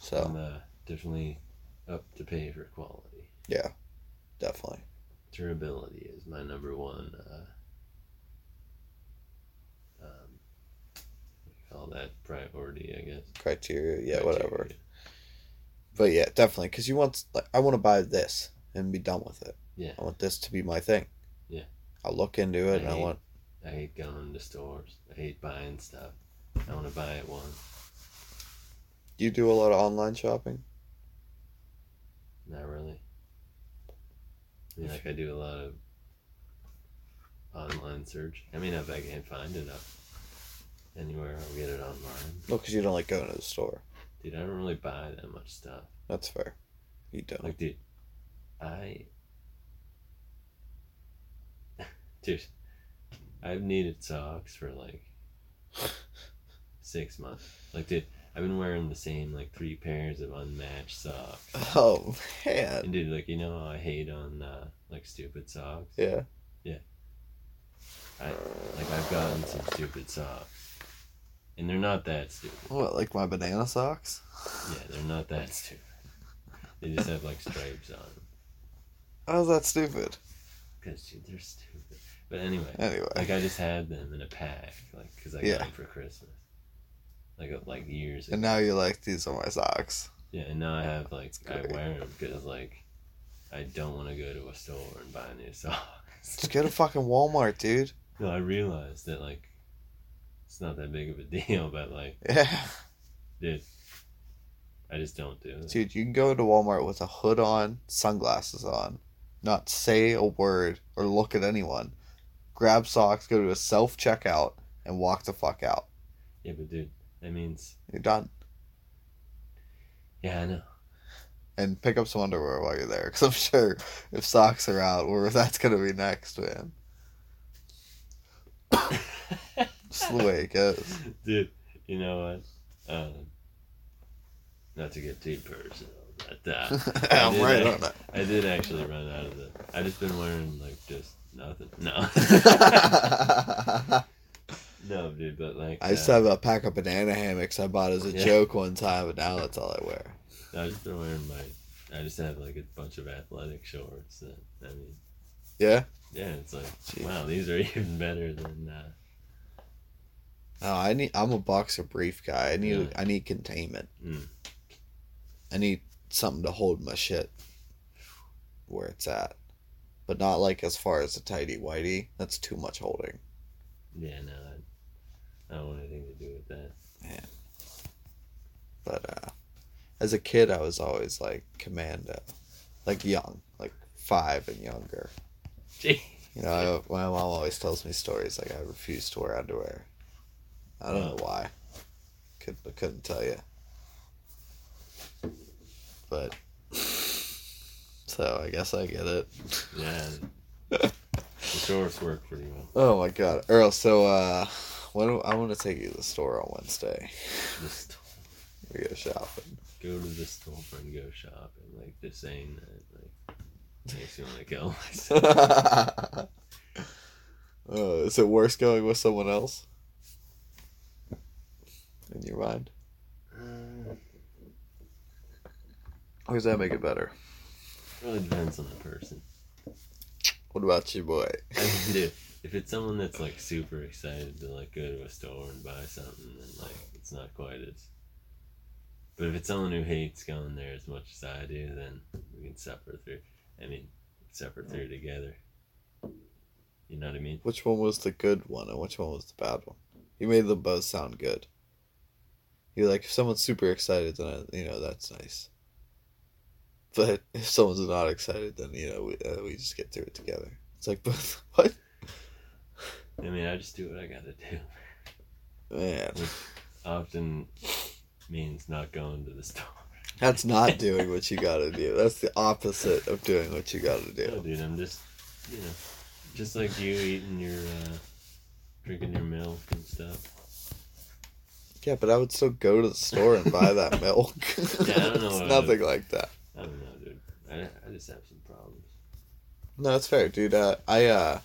so, I'm uh, definitely up to pay for quality. yeah. Definitely. Durability is my number one. Uh, um, what do you call that priority? I guess. Criteria, yeah, Criteria. whatever. But yeah, definitely, because you want like I want to buy this and be done with it. Yeah. I want this to be my thing. Yeah. I'll look into it, and I want. I hate going to stores. I hate buying stuff. I want to buy it once. You do a lot of online shopping. Not really. I mean, like I do a lot of online search. I mean, if I can't find up anywhere, I'll get it online. No, because you don't like going to the store. Dude, I don't really buy that much stuff. That's fair. You don't. Like, dude, I. [laughs] Dude, I've needed socks for like six months. Like, dude, I've been wearing the same like three pairs of unmatched socks. Oh man. And dude, like, you know I hate on uh, like stupid socks? Yeah. Yeah. I like I've gotten some stupid socks, and they're not that stupid. What, like my banana socks? Yeah, they're not that stupid. They just have like stripes on them How's that stupid? because dude, they're stupid. But anyway, Anyway. like I just had them in a pack, like because I got them for Christmas, like uh, like years ago. And now you like these are my socks. Yeah, and now I have like I wear them because like I don't want to go to a store and buy new [laughs] socks. Just go to fucking Walmart, dude. no, I realized that like it's not that big of a [laughs] deal, but like, Yeah. dude, I just don't do it. Dude, you can go into Walmart with a hood on, sunglasses on, not say a word or look at anyone, grab socks, go to a self checkout, and walk the fuck out. Yeah, but dude, that means You're done. yeah, I know. And pick up some underwear while you're there, because I'm sure if socks are out, or that's gonna be next, man. [laughs] Just the way it goes. [laughs] Dude, you know what? Um, not to get too personal, but uh, [laughs] I I'm did right on it. I did actually run out of the. I just been wearing like just nothing. No, [laughs] no, dude. But like, I used uh, to have a pack of banana hammocks I bought as a Yeah. joke one time, but now that's all I wear. I just been wearing my. I just have like a bunch of athletic shorts. That, I mean, Yeah? yeah, it's like Gee. wow, these are even better than. Uh, No, I need. I'm a boxer brief guy. I need. Yeah. I need containment. Mm. I need something to hold my shit where it's at, but not like as far as a tidy whitey. That's too much holding. yeah, no, I, I don't want anything to do with that. Yeah. But uh, as a kid, I was always like commando, like young, like five and younger. [laughs] Gee, You know, I, my mom always tells me stories like I refuse to wear underwear. I don't know why. Could I couldn't tell you. But so I guess I get it. Yeah. [laughs] the shorts work pretty well. Oh my god, Earl. So uh, when I want to take you to the store on Wednesday. The store. We go shopping. Go to the store and go shopping. Like just saying that like makes me want to kill [laughs] myself. uh, [laughs] is it worse going with someone else? In your mind, mm. or does that make it better? It really depends on the person. What about you, boy? I mean, dude, if it's someone that's like super excited to like go to a store and buy something, then like it's not quite as. But if it's someone who hates going there as much as I do, then we can suffer through. I mean, suffer through together. You know what I mean? Which one was the good one and which one was the bad one? You made them both sound good. You're like, if someone's super excited, then I, you know that's nice. But [laughs] if someone's not excited, then you know we, uh, we just get through it together. It's like, but [laughs] what? I mean, I just do what I gotta do. Man, Often means not going to the store. that's not [laughs] doing what you gotta do. That's the opposite of doing what you gotta No, do. dude, I'm just, you know, just like you eating your, uh, drinking your milk and stuff. Yeah, but I would still go to the store and buy that [laughs] milk. Yeah, I don't know it's nothing like that. I don't know, dude. I, I just have some problems. No, that's fair, dude. Uh, I uh,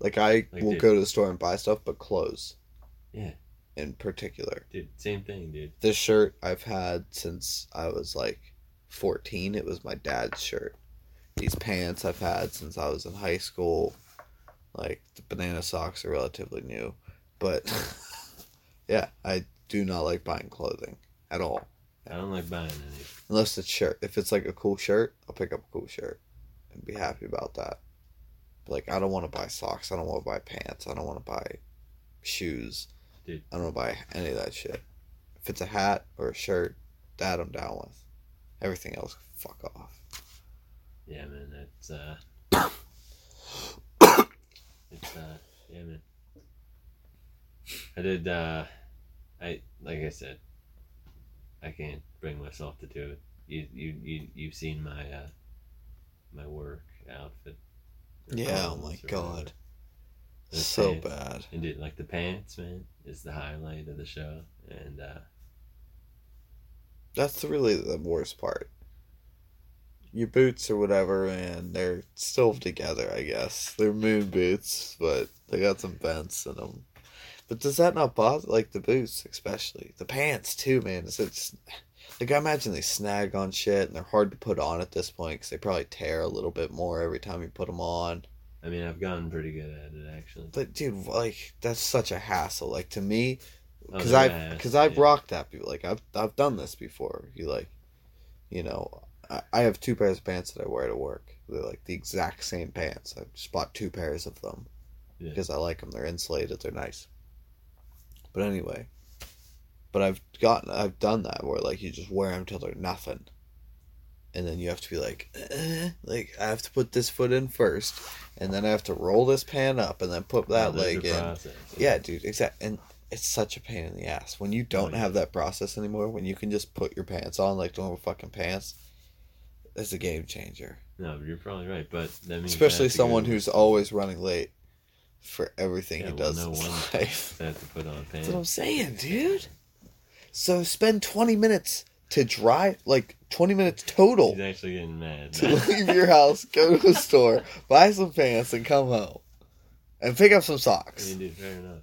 like I Like, will dude. go to the store and buy stuff, but clothes. Yeah. In particular, Dude, same thing, dude. this shirt I've had since I was like fourteen. It was my dad's shirt. These pants I've had since I was in high school. Like the banana socks are relatively new, but [laughs] yeah, I do not like buying clothing at all. I don't like buying any. Unless it's shirt. If it's like a cool shirt, I'll pick up a cool shirt and be happy about that. But like I don't want to buy socks. I don't want to buy pants. I don't want to buy shoes. Dude. I don't want to buy any of that shit. If it's a hat or a shirt, that I'm down with. Everything else, fuck off. Yeah, man, that's, uh, [coughs] it's, uh, yeah, man. I did, uh, I, like I said, I can't bring myself to do it. You, you, you, you've seen my, uh, my work outfit. Yeah. Oh my god. So pants. bad. And dude, like the pants, man, is the highlight of the show. And uh That's really the worst part. Your boots or whatever, and they're still together, I guess. They're moon boots, but they got some vents in them. But does that not bother? Like the boots, especially. The pants, too, man. Is it like, I imagine they snag on shit and they're hard to put on at this point because they probably tear a little bit more every time you put them on. I mean, I've gotten pretty good at it actually. But, dude, like, that's such a hassle. Like, to me, Oh, because they're I've because I've yeah. rocked that. Like I've I've done this before. You like, you know, I, I have two pairs of pants that I wear to work. They're like the exact same pants. I just bought two pairs of them Yeah. because I like them. They're insulated. They're nice. But anyway, but I've gotten I've done that where like you just wear them till they're nothing, and then you have to be like, eh, like I have to put this foot in first, and then I have to roll this pan up, and then put that Oh, leg in. process. Yeah, dude, exactly. And it's such a pain in the ass when you don't yeah. have that process anymore. When you can just put your pants on like normal fucking pants, it's a game changer. No, you're probably right, but that means Especially someone who's always running late for everything yeah, he well, does no in his [laughs] life. I have to put on pants. That's what I'm saying, dude. So spend twenty minutes to drive, like twenty minutes total He's actually getting mad. to leave your house, go to the [laughs] store, buy some pants, and come home, and pick up some I socks. mean, dude, fair enough.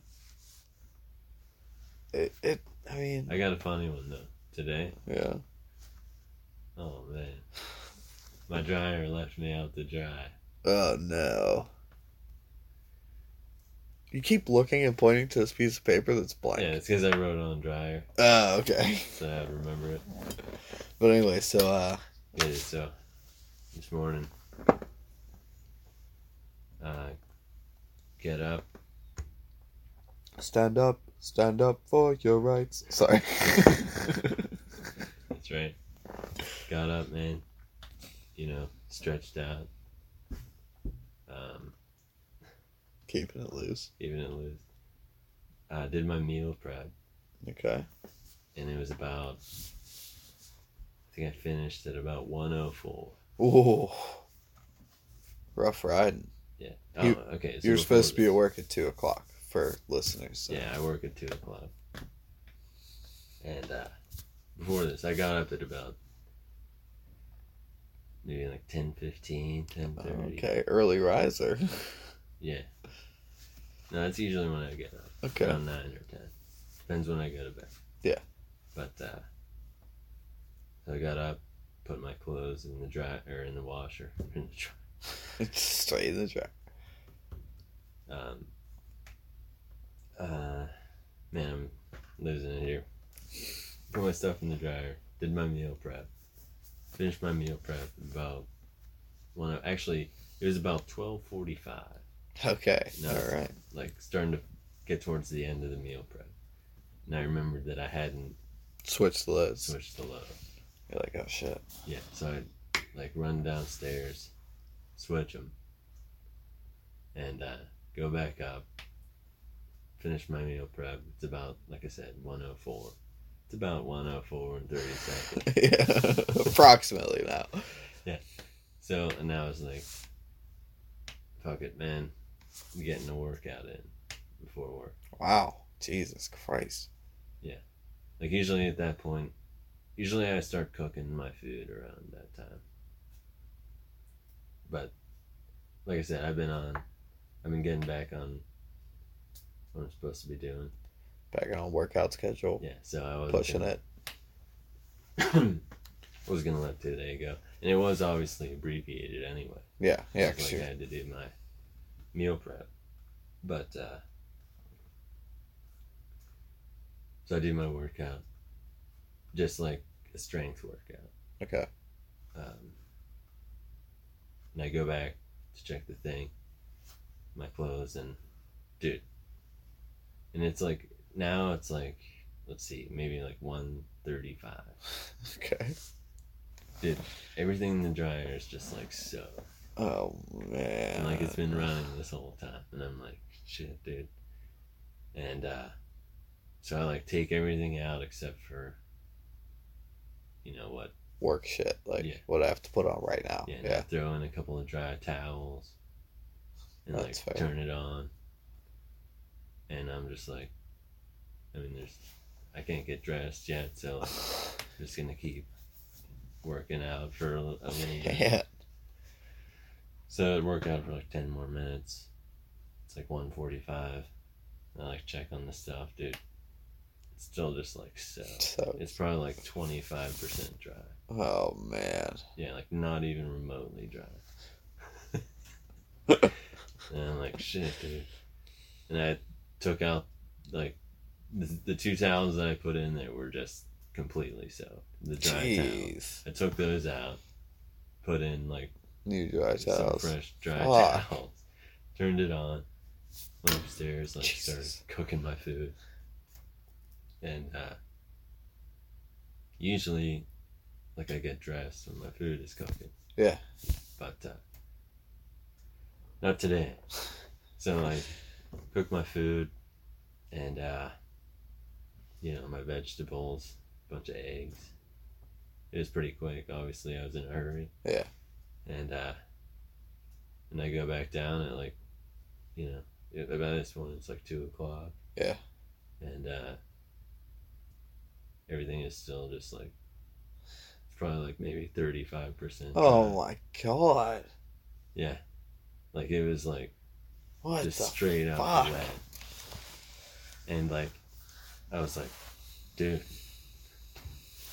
It, it I mean, I got a funny one though today. yeah. Oh man, my dryer left me out to dry. Oh no. You keep looking and pointing to this piece of paper that's blank. Yeah, it's because I wrote it on dryer, Oh, okay. [laughs] so I remember it. But anyway, so uh Yeah, so this morning, uh, get up. stand up, stand up for your rights. Sorry. [laughs] That's right. Got up, man. You know, stretched out. Um, Keeping it loose. keeping it loose. I did my meal prep, Okay. and it was about. I think I finished at about one oh four. Ooh. Rough riding. Yeah. Oh, You- okay. so You're supposed to be at work at two o'clock for listeners. So. Yeah, I work at two o'clock. And uh, before this, I got up at about maybe like 10, 15, 10, 30. Okay. Early riser. [laughs] Yeah. No, that's usually when I get up. Okay. Around 9 or 10. Depends when I go to bed. Yeah. But, uh, so I got up, put my clothes in the dry, or in the washer, [laughs] in the. [laughs] Straight in the track. Um, uh, man, I'm losing it here. Put my stuff in the dryer. Did my meal prep. Finished my meal prep about one. Actually, it was about twelve forty-five. Okay. No. All right. Like starting to get towards the end of the meal prep, and I remembered that I hadn't switched the lids. switched the load. You're like, oh shit. Yeah, so I like run downstairs, switch them, and uh, go back up. Finish my meal prep. It's about like I said, one oh four. It's about one oh four and thirty seconds. [laughs] yeah. Approximately now. Yeah. So and I was like, "Fuck it, man! Getting a workout in before work." Wow. Jesus Christ. Yeah. Like usually at that point, usually I start cooking my food around that time. But like I said, I've been on, I've been getting back on what I'm supposed to be doing. Back on workout schedule. Yeah, so I was Pushing gonna, it. I [coughs] was gonna let today go, and it was obviously abbreviated anyway. Yeah. Yeah. Like I had to do my meal prep, but uh, so I do my workout, just like a strength workout. Okay. Um, and I go back to check the thing, my clothes, and dude, and it's like now it's like let's see, maybe like one thirty-five. [laughs] Okay. Dude, everything in the dryer is just like so, Oh man. and like it's been running this whole time, and I'm like, shit, dude. And uh, so I like take everything out except for, you know what, work shit. Like Yeah. what I have to put on right now. Yeah, Yeah. throw in a couple of dry towels and That's like fair. turn it on. And I'm just like, I mean, there's, I can't get dressed yet, so I'm [laughs] just gonna keep working out for a, a little bit. Yeah. So it worked out for like ten more minutes. It's like one forty-five. I like check on the stuff, dude. It's still just like so. So. It's probably like twenty-five percent dry. Oh man. Yeah, like not even remotely dry. [laughs] and I'm like, shit, dude. And I took out like the, the two towels that I put in there were just completely soaked. The dry towels. I took those out, put in like New dry towels. some fresh dry Fuck. towels, turned it on, went upstairs, like started cooking my food. And uh usually like I get dressed when my food is cooking. Yeah. But uh not today. So I cook my food and uh you know, my vegetables, a bunch of eggs. It was pretty quick, obviously I was in a hurry. Yeah. And uh and I go back down at like you know, by this point it's like two o'clock. Yeah. And uh everything is still just like it's probably like maybe thirty five percent. Oh my god. Yeah. Like it was like What just the straight fuck? wet. And like I was like, dude.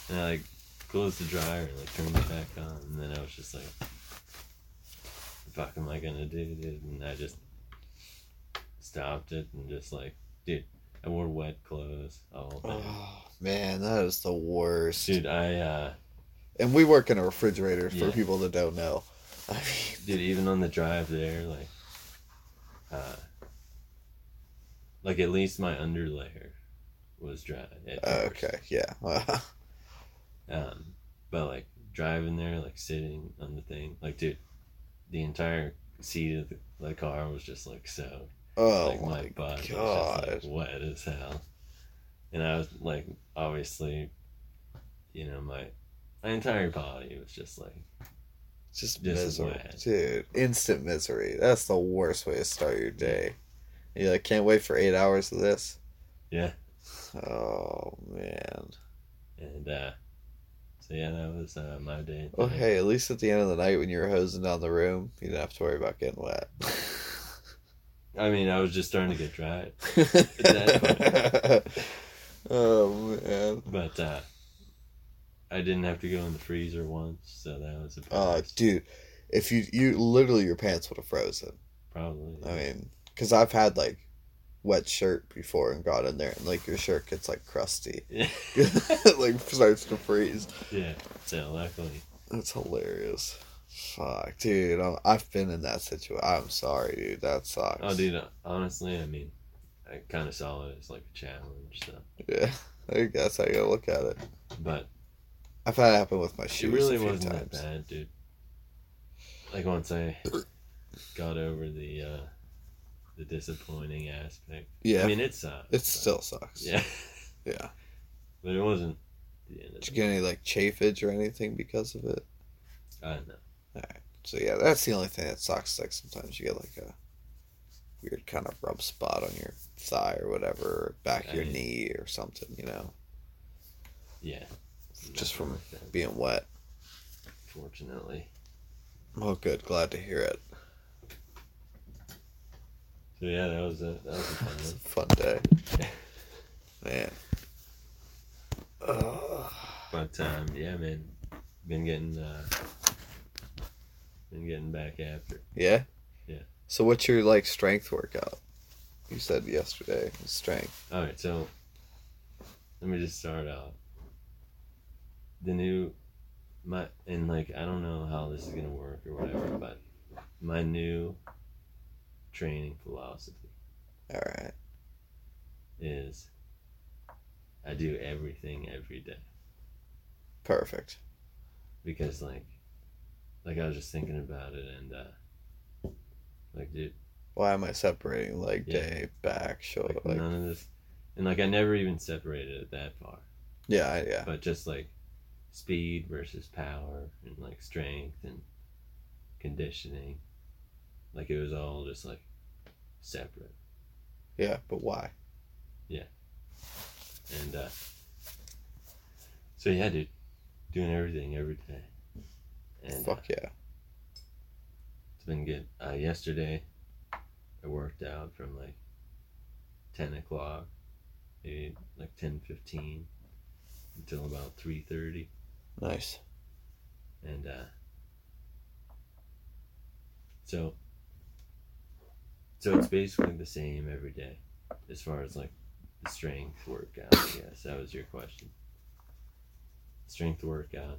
And I like closed the dryer and like turned it back on and then I was just like fuck am I gonna do, dude? And I just stopped it and just like dude, I wore wet clothes all day. Oh man, that is the worst. Dude, I uh And we work in a refrigerator for Yeah. people that don't know. I mean, dude, even on the drive there, like uh like at least my underlayer was dry. first. okay, yeah. [laughs] Um, but like driving there, like sitting on the thing, like dude, the entire seat of the, the car was just like so. Oh like my my butt was god. just like wet as hell. And I was like obviously you know, my my entire body was just like Just, Just miserable. wet. Dude, instant misery. That's the worst way to start your day. You like can't wait for eight hours of this. Yeah. Oh man. and uh yeah, that was uh, my day. Well, hey, at least at the end of the night when you were hosing down the room, you didn't have to worry about getting wet. [laughs] I mean, I was just starting to get dry, [laughs] oh man. but uh I didn't have to go in the freezer once, so that was a Oh, bonus. dude, if you you literally your pants would have frozen. probably. I mean, because I've had like wet shirt before and got in there, and like your shirt gets like crusty, [laughs] yeah. [laughs] like starts to freeze. yeah. So luckily, That's hilarious. Fuck, dude, I'm, I've been in that situation. I'm sorry, dude. That sucks. oh dude, honestly, I mean, I kind of saw it as like a challenge. So, Yeah, I guess I gotta look at it. but I've had it happen with my it shoes really a few wasn't times. that bad, dude. Like once I got over the uh the disappointing aspect. Yeah, I mean, it sucks. it still sucks. Yeah, [laughs] yeah. but it wasn't the end of Did you get any like chafage or anything because of it? Uh, I don't know. All right. So yeah, that's the only thing that sucks. Like sometimes you get like a weird kind of rub spot on your thigh or whatever, or back of your I- knee or something. You know, Yeah. Just from- like being wet. fortunately. Oh, good. Glad to hear it. So yeah, that was a that was a [laughs] It's a fun fun day, [laughs] man. Ugh. But um, yeah, man, been getting uh, been getting back after. yeah. Yeah. So what's your like strength workout? You said yesterday strength. All right, so let me just start out. The new, my and like I don't know how this is gonna work or whatever, but my new training philosophy All right. is I do everything every day Perfect. because like like I was just thinking about it and uh like dude Why am I separating leg Yeah. day, back, shoulder? like Like, none of this and like I never even separated it that far yeah, yeah. but just like speed versus power and like strength and conditioning like it was all just like separate Yeah, but why? Yeah. And uh so yeah dude doing everything every day and uh, Fuck yeah. it's been good uh yesterday i worked out from like 10 o'clock maybe like 10 15 until about 3.30 Nice. and uh so so it's basically the same every day as far as like the strength workout i guess that was your question strength workout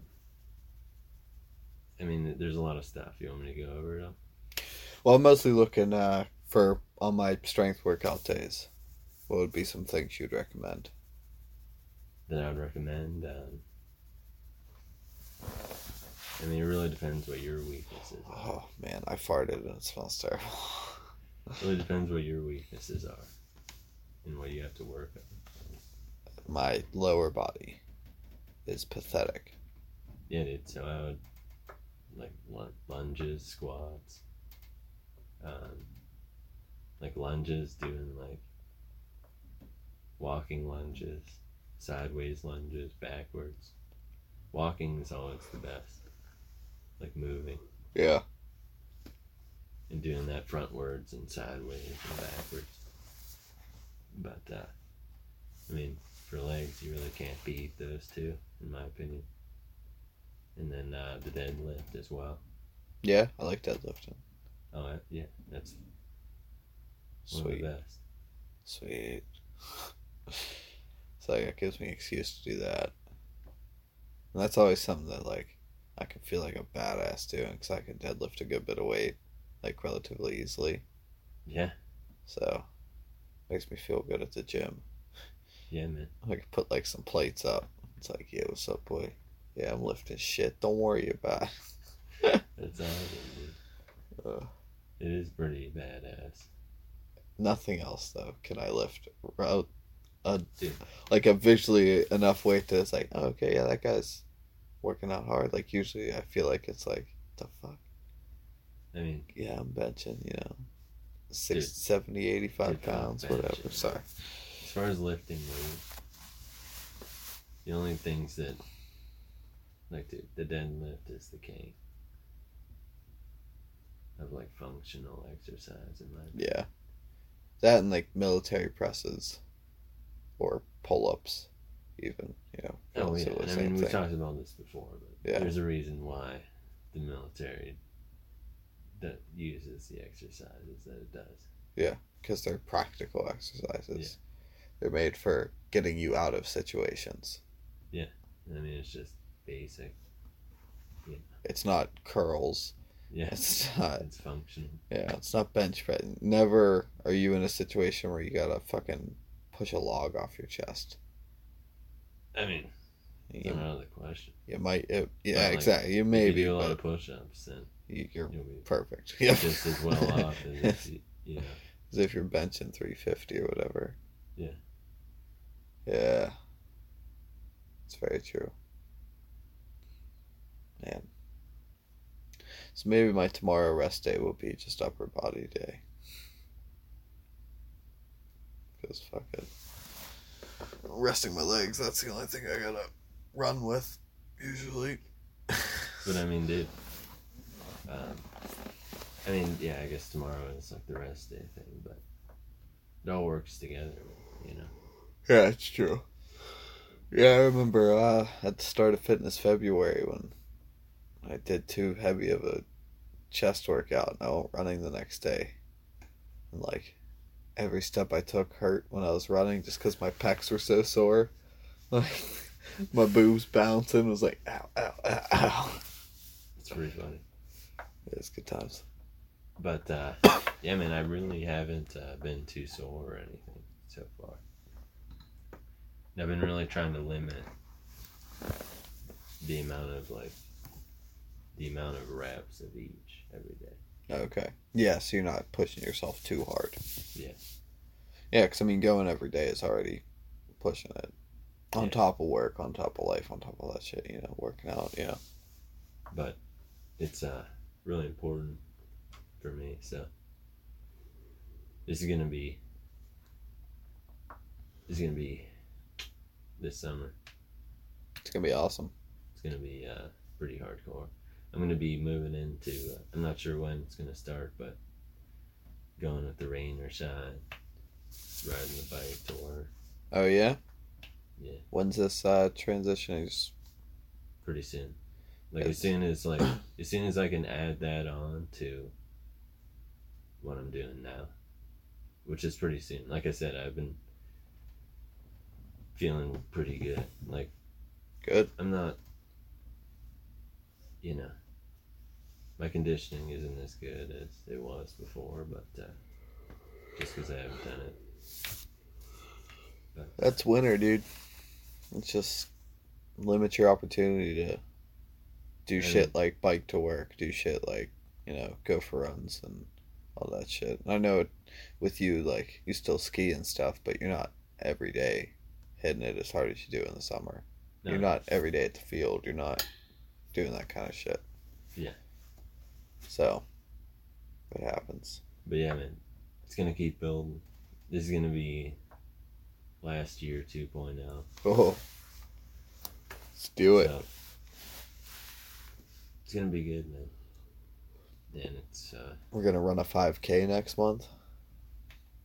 i mean there's a lot of stuff you want me to go over it all Well, I'm mostly looking uh, for on my strength workout days. What would be some things you'd recommend? that i would recommend um i mean it really depends what your weakness is. Oh man, I farted and it smells terrible. [laughs] it really depends what your weaknesses are and what you have to work on my lower body is pathetic. Yeah, dude. So I would like lun- lunges, squats, um, like lunges, doing like walking lunges, sideways lunges, backwards. Walking is always the best. Like moving Yeah. And doing that frontwards and sideways and backwards. But uh, I mean, for legs, you really can't beat those two, in my opinion. And then uh, the deadlift as well. Yeah, I like deadlifting. Oh yeah, that's one of Sweet. the best. Sweet. [laughs] so that gives me an excuse to do that. And that's always something that like I can feel like a badass doing because I can deadlift a good bit of weight like relatively easily. Yeah, So makes me feel good at the gym. yeah, man. I can put like some plates up. It's like, yeah, what's up, boy? Yeah, I'm lifting shit. Don't worry about it. [laughs] That's awesome, dude. Uh, It is pretty badass. nothing else though can I lift out a like a visually enough weight to it's like oh, okay yeah that guy's working out hard. Like usually I feel like it's like the fuck I mean, yeah I'm benching you know 60, Dude. 70, 85 Dude, pounds whatever. Sorry. as far as lifting weights, the only things that, like, dude, the deadlift is the king of like functional exercise in my opinion. Yeah. That and like military presses or pull ups, even, you know. Oh yeah, also the and I mean we've talked about this before, but Yeah. there's a reason why the military that uses the exercises that it does. Yeah, because they're practical exercises. Yeah. They're made for getting you out of situations. Yeah, I mean it's just basic. Yeah. It's not curls. Yeah, It's not. it's functional. Yeah, it's not bench press. Never are you in a situation where you gotta fucking push a log off your chest. I mean, You, out of the question. you might. It, yeah, like, exactly. You maybe, you do a lot but of push-ups, then you're you'll be perfect. [laughs] Yeah. just as well off as if [laughs] you, know. as if you're benching 350 or whatever. Yeah. Yeah. It's very true. Man. So maybe my tomorrow rest day will be just upper body day. Because fucking resting my legs, that's the only thing I gotta run with, usually. But I mean, dude. Um, I mean, yeah, I guess tomorrow is like the rest day thing, but it all works together, you know. Yeah, it's true. Yeah, I remember uh, at the start of fitness February when I did too heavy of a chest workout and I went running the next day. And like every step I took hurt when I was running just because my pecs were so sore. [laughs] Like my boobs bouncing was like ow, ow, ow, ow. It's pretty funny. It was good times. But uh, [coughs] yeah, man, I really haven't uh, been too sore or anything so far. And I've been really trying to limit the amount of like the amount of reps of each every day. Okay. Yeah, so you're not pushing yourself too hard. Yeah. Yeah, because I mean, going every day is already pushing it. On Yeah. top of work, on top of life, on top of that shit, you know, working out, yeah. But it's uh really important for me. So this is gonna be this is gonna be this summer. It's gonna be awesome. It's gonna be uh, pretty hardcore. I'm gonna be moving into. Uh, I'm not sure when it's gonna start, but going with the rain or shine, riding the bike to work Oh yeah. Yeah. When's this uh, transition? Is pretty soon. Like It's- as soon as like [clears throat] as soon as I can add that on to what I'm doing now, which is pretty soon. Like I said, I've been feeling pretty good. Like good. I'm not, you know, my conditioning isn't as good as it was before, but uh, just because I haven't done it. But That's winter, dude. It's just limit your opportunity to do And- shit like bike to work, do shit like you know go for runs and all that shit. And I know it, with you, like you still ski and stuff, but you're not every day hitting it as hard as you do in the summer. no, You're not every day at the field. You're not doing that kind of shit. Yeah. So, what happens? But yeah, man, it's gonna keep building. This is gonna be last year 2.0. Oh, let's do it. So it's gonna be good, man. And it's, uh, We're gonna run a 5K next month.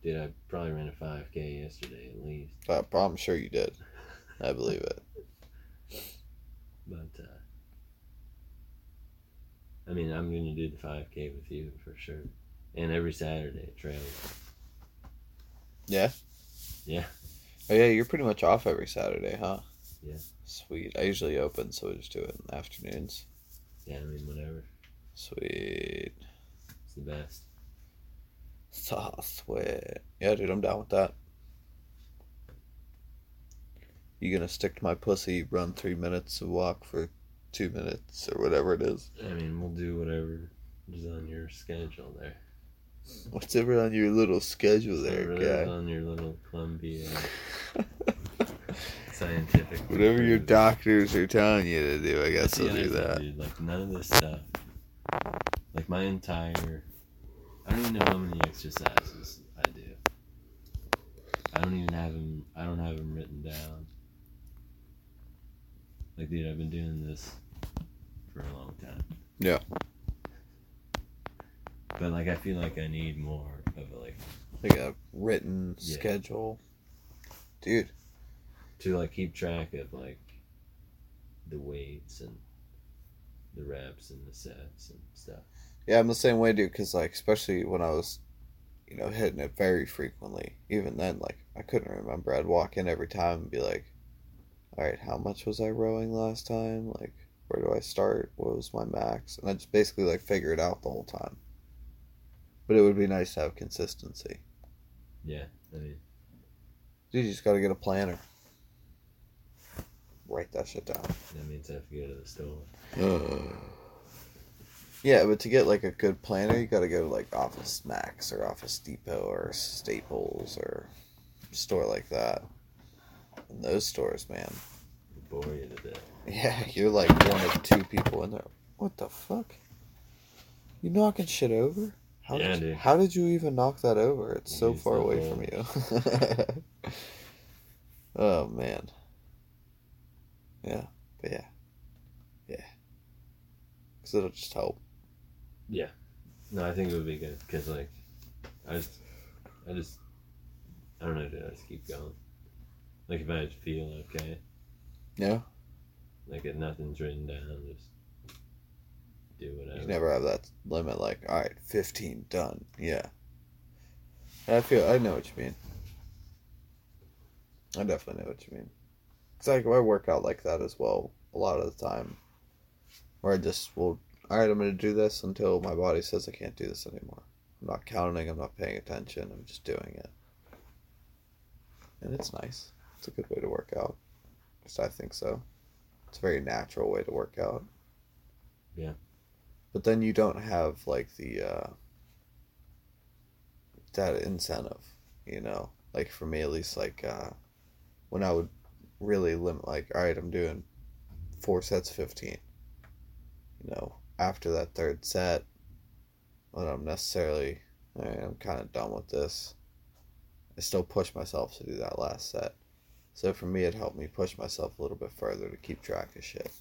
dude, I probably ran a 5K yesterday at least. Uh, I'm sure you did. I believe it. But, uh, I mean, I'm gonna do the 5K with you for sure. And every Saturday at trail. Yeah. Yeah. Oh yeah, you're pretty much off every Saturday, huh? Yeah. Sweet. I usually open, so we just do it in the afternoons. Yeah, I mean, whatever. Sweet. It's the best. So sweet. Yeah, dude, I'm down with that. You gonna stick to my pussy? Run three minutes, of walk for two minutes, or whatever it is. I mean, we'll do whatever is on your schedule there. What's ever on your little schedule there, guy? on your little Columbia [laughs] scientific. Whatever your doctors are telling you to do, I guess I'll do thing, that. Dude, like none of this stuff. Like my entire, I don't even know how many exercises I do. I don't even have them. I don't have them written down. Like, dude, I've been doing this for a long time. Yeah. But like, I feel like I need more of a, like Like a written Yeah. schedule. Dude, to like keep track of like the weights and the reps and the sets and stuff. Yeah, I'm the same way, dude. Because like, especially when I was, you know, hitting it very frequently. Even then, like, I couldn't remember. I'd walk in every time and be like, "All right, how much was I rowing last time? Like, where do I start? What was my max?" And I just basically like figure it out the whole time. But it would be nice to have consistency. Yeah, I mean, Dude, you just gotta get a planner. Write that shit down. that means I have to go to the store. [sighs] yeah, but to get like a good planner, you gotta go to like Office Max or Office Depot or Staples or store like that. And those stores, man. Bore you to death. Yeah, you're like one of two people in there. What the fuck? You knocking shit over? How Yeah, did, dude. How did you even knock that over? It's so far away from you. [laughs] oh man. Yeah, but yeah, yeah. Cause it'll just help. Yeah, no, I think it would be good because like, I just, I just, I don't know, dude. I just keep going. Like if I just feel okay, Yeah. like if nothing's written down, just do whatever. You never have that limit. Like, all right, fifteen done. Yeah. I feel. I know what you mean. I definitely know what you mean. Cause I, I work out like that as well a lot of the time. Where I just will. All right, I'm gonna do this until my body says I can't do this anymore. I'm not counting. I'm not paying attention. I'm just doing it. And it's nice. It's a good way to work out. I think so. It's a very natural way to work out. Yeah. But then you don't have like the uh that incentive, you know. Like for me at least like uh when I would really limit like, all right, I'm doing four sets of fifteen. You know, after that third set, when I'm necessarily all right, I'm kinda done with this. I still push myself to do that last set. So for me it helped me push myself a little bit further to keep track of shit.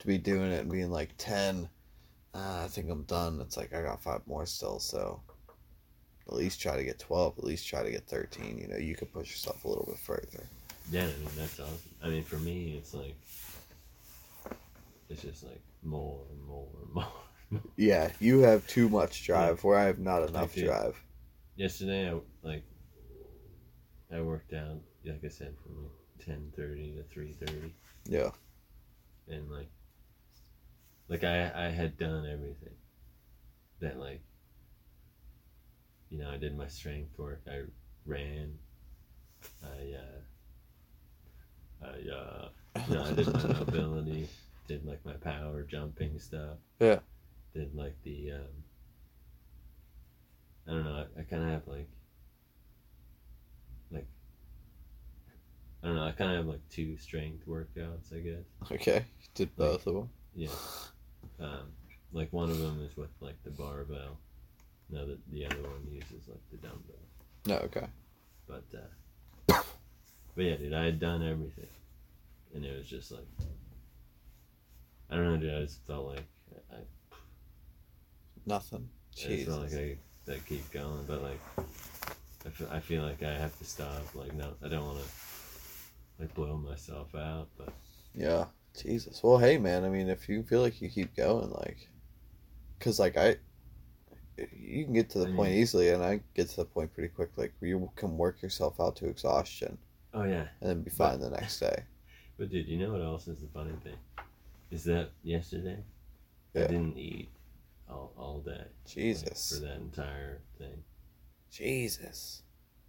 To be doing it and being like ten ah, I think I'm done. It's like I got five more still, so at least try to get 12, at least try to get 13. You know, you could push yourself a little bit further. Yeah, I mean that's awesome. I mean, for me, it's like, it's just like more and more and [laughs] more. Yeah, you have too much drive where I have not enough drive. Yesterday, I like, I worked out, like I said, from like ten thirty to three thirty. Yeah. and like like I I had done everything that like you know I did my strength work I ran I uh I uh no I did my mobility did like my power jumping stuff Yeah. did like the um I don't know I, I kind of have like like I don't know I kind of have like two strength workouts I guess Okay. Did both of them. yeah. Um, like one of them is with like the barbell. No, the, the other one uses like the dumbbell. No, okay. But uh, but yeah, dude, I had done everything, and it was just like I don't know, dude. I just felt like I, Nothing. I just felt like I, I keep going, but like I feel, I feel like I have to stop. Like no, I don't want to like blow myself out, but Yeah. Jesus. Well, hey, man. I mean, if you feel like you keep going, like, cause like I, you can get to the I point mean- easily, and I get to the point pretty quick. Like, you can work yourself out to exhaustion, oh yeah. and then be fine the next day. [laughs] But dude, you know what else is the funny thing? Is that yesterday I didn't eat all, all day. like, Jesus. for that entire thing. Jesus.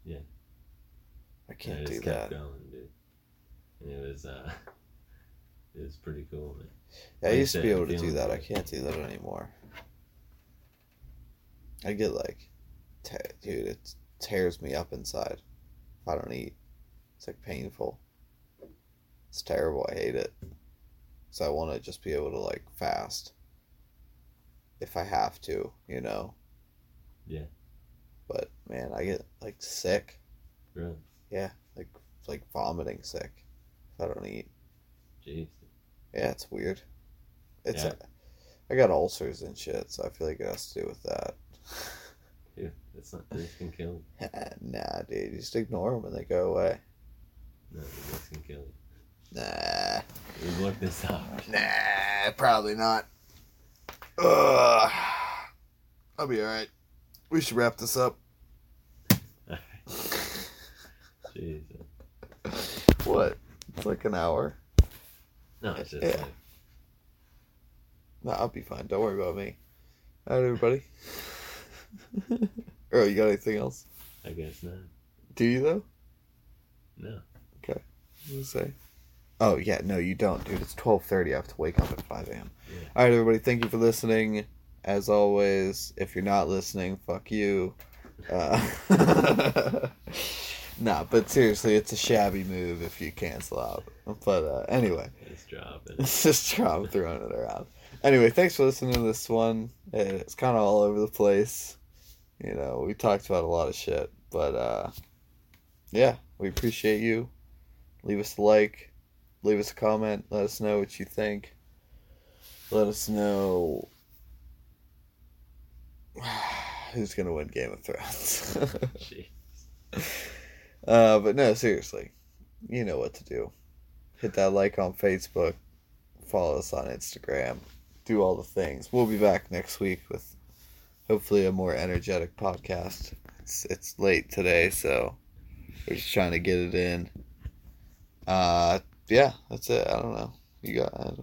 Yeah. I can't I do just that. kept going, dude. And it was uh [laughs] it was pretty cool, man. Yeah, I Like used to be able to do that. I can't do that anymore. I get like te- dude, it tears me up inside if I don't eat. It's like painful. It's terrible. I hate it. So I want to just be able to like fast if I have to, you know. Yeah. But man, I get like sick. Really? Yeah, like like vomiting sick if I don't eat. Jeez. Yeah, it's weird. It's Yeah. I got ulcers and shit, so I feel like it has to do with that. Dude, that's not this can kill [laughs] nah, dude, you just ignore them and they go away. No, this can kill you. Nah, We've looked this up. nah, probably not. Ugh. I'll be alright. We should wrap this up. [laughs] Jeez. What? It's like an hour. No, it's just Yeah. like, Nah, I'll be fine. Don't worry about me. Alright, everybody. [laughs] oh, you got anything else? I guess not. Do you though? No. Say? Oh yeah, no, you don't, dude. It's twelve thirty. I have to wake up at five a.m. Yeah. All right, everybody. Thank you for listening. As always, if you're not listening, fuck you. Uh, [laughs] nah, but seriously, it's a shabby move if you cancel out. But uh, anyway, It's [laughs] it's just Trump throwing it around. Anyway, thanks for listening to this one. It's kind of all over the place. You know, we talked about a lot of shit, but uh, yeah, we appreciate you. Leave us a like, leave us a comment, let us know what you think. Let us know [sighs] who's gonna win Game of Thrones. [laughs] Uh, but no, seriously, you know what to do. Hit that like on Facebook, follow us on Instagram, do all the things. We'll be back next week with hopefully a more energetic podcast. It's it's late today, so we're just trying to get it in. Uh, yeah, that's it. I don't know. You got?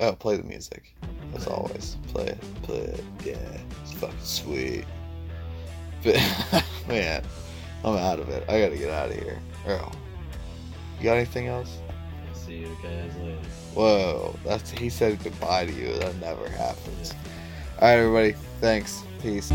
oh, play the music as always. Play it, play it. Yeah, it's fucking sweet. But [laughs] man, I'm out of it. I gotta get out of here. Oh, you got anything else? I'll see you guys later. Whoa, that's he said goodbye to you. That never happens. All right, everybody. Thanks. Peace.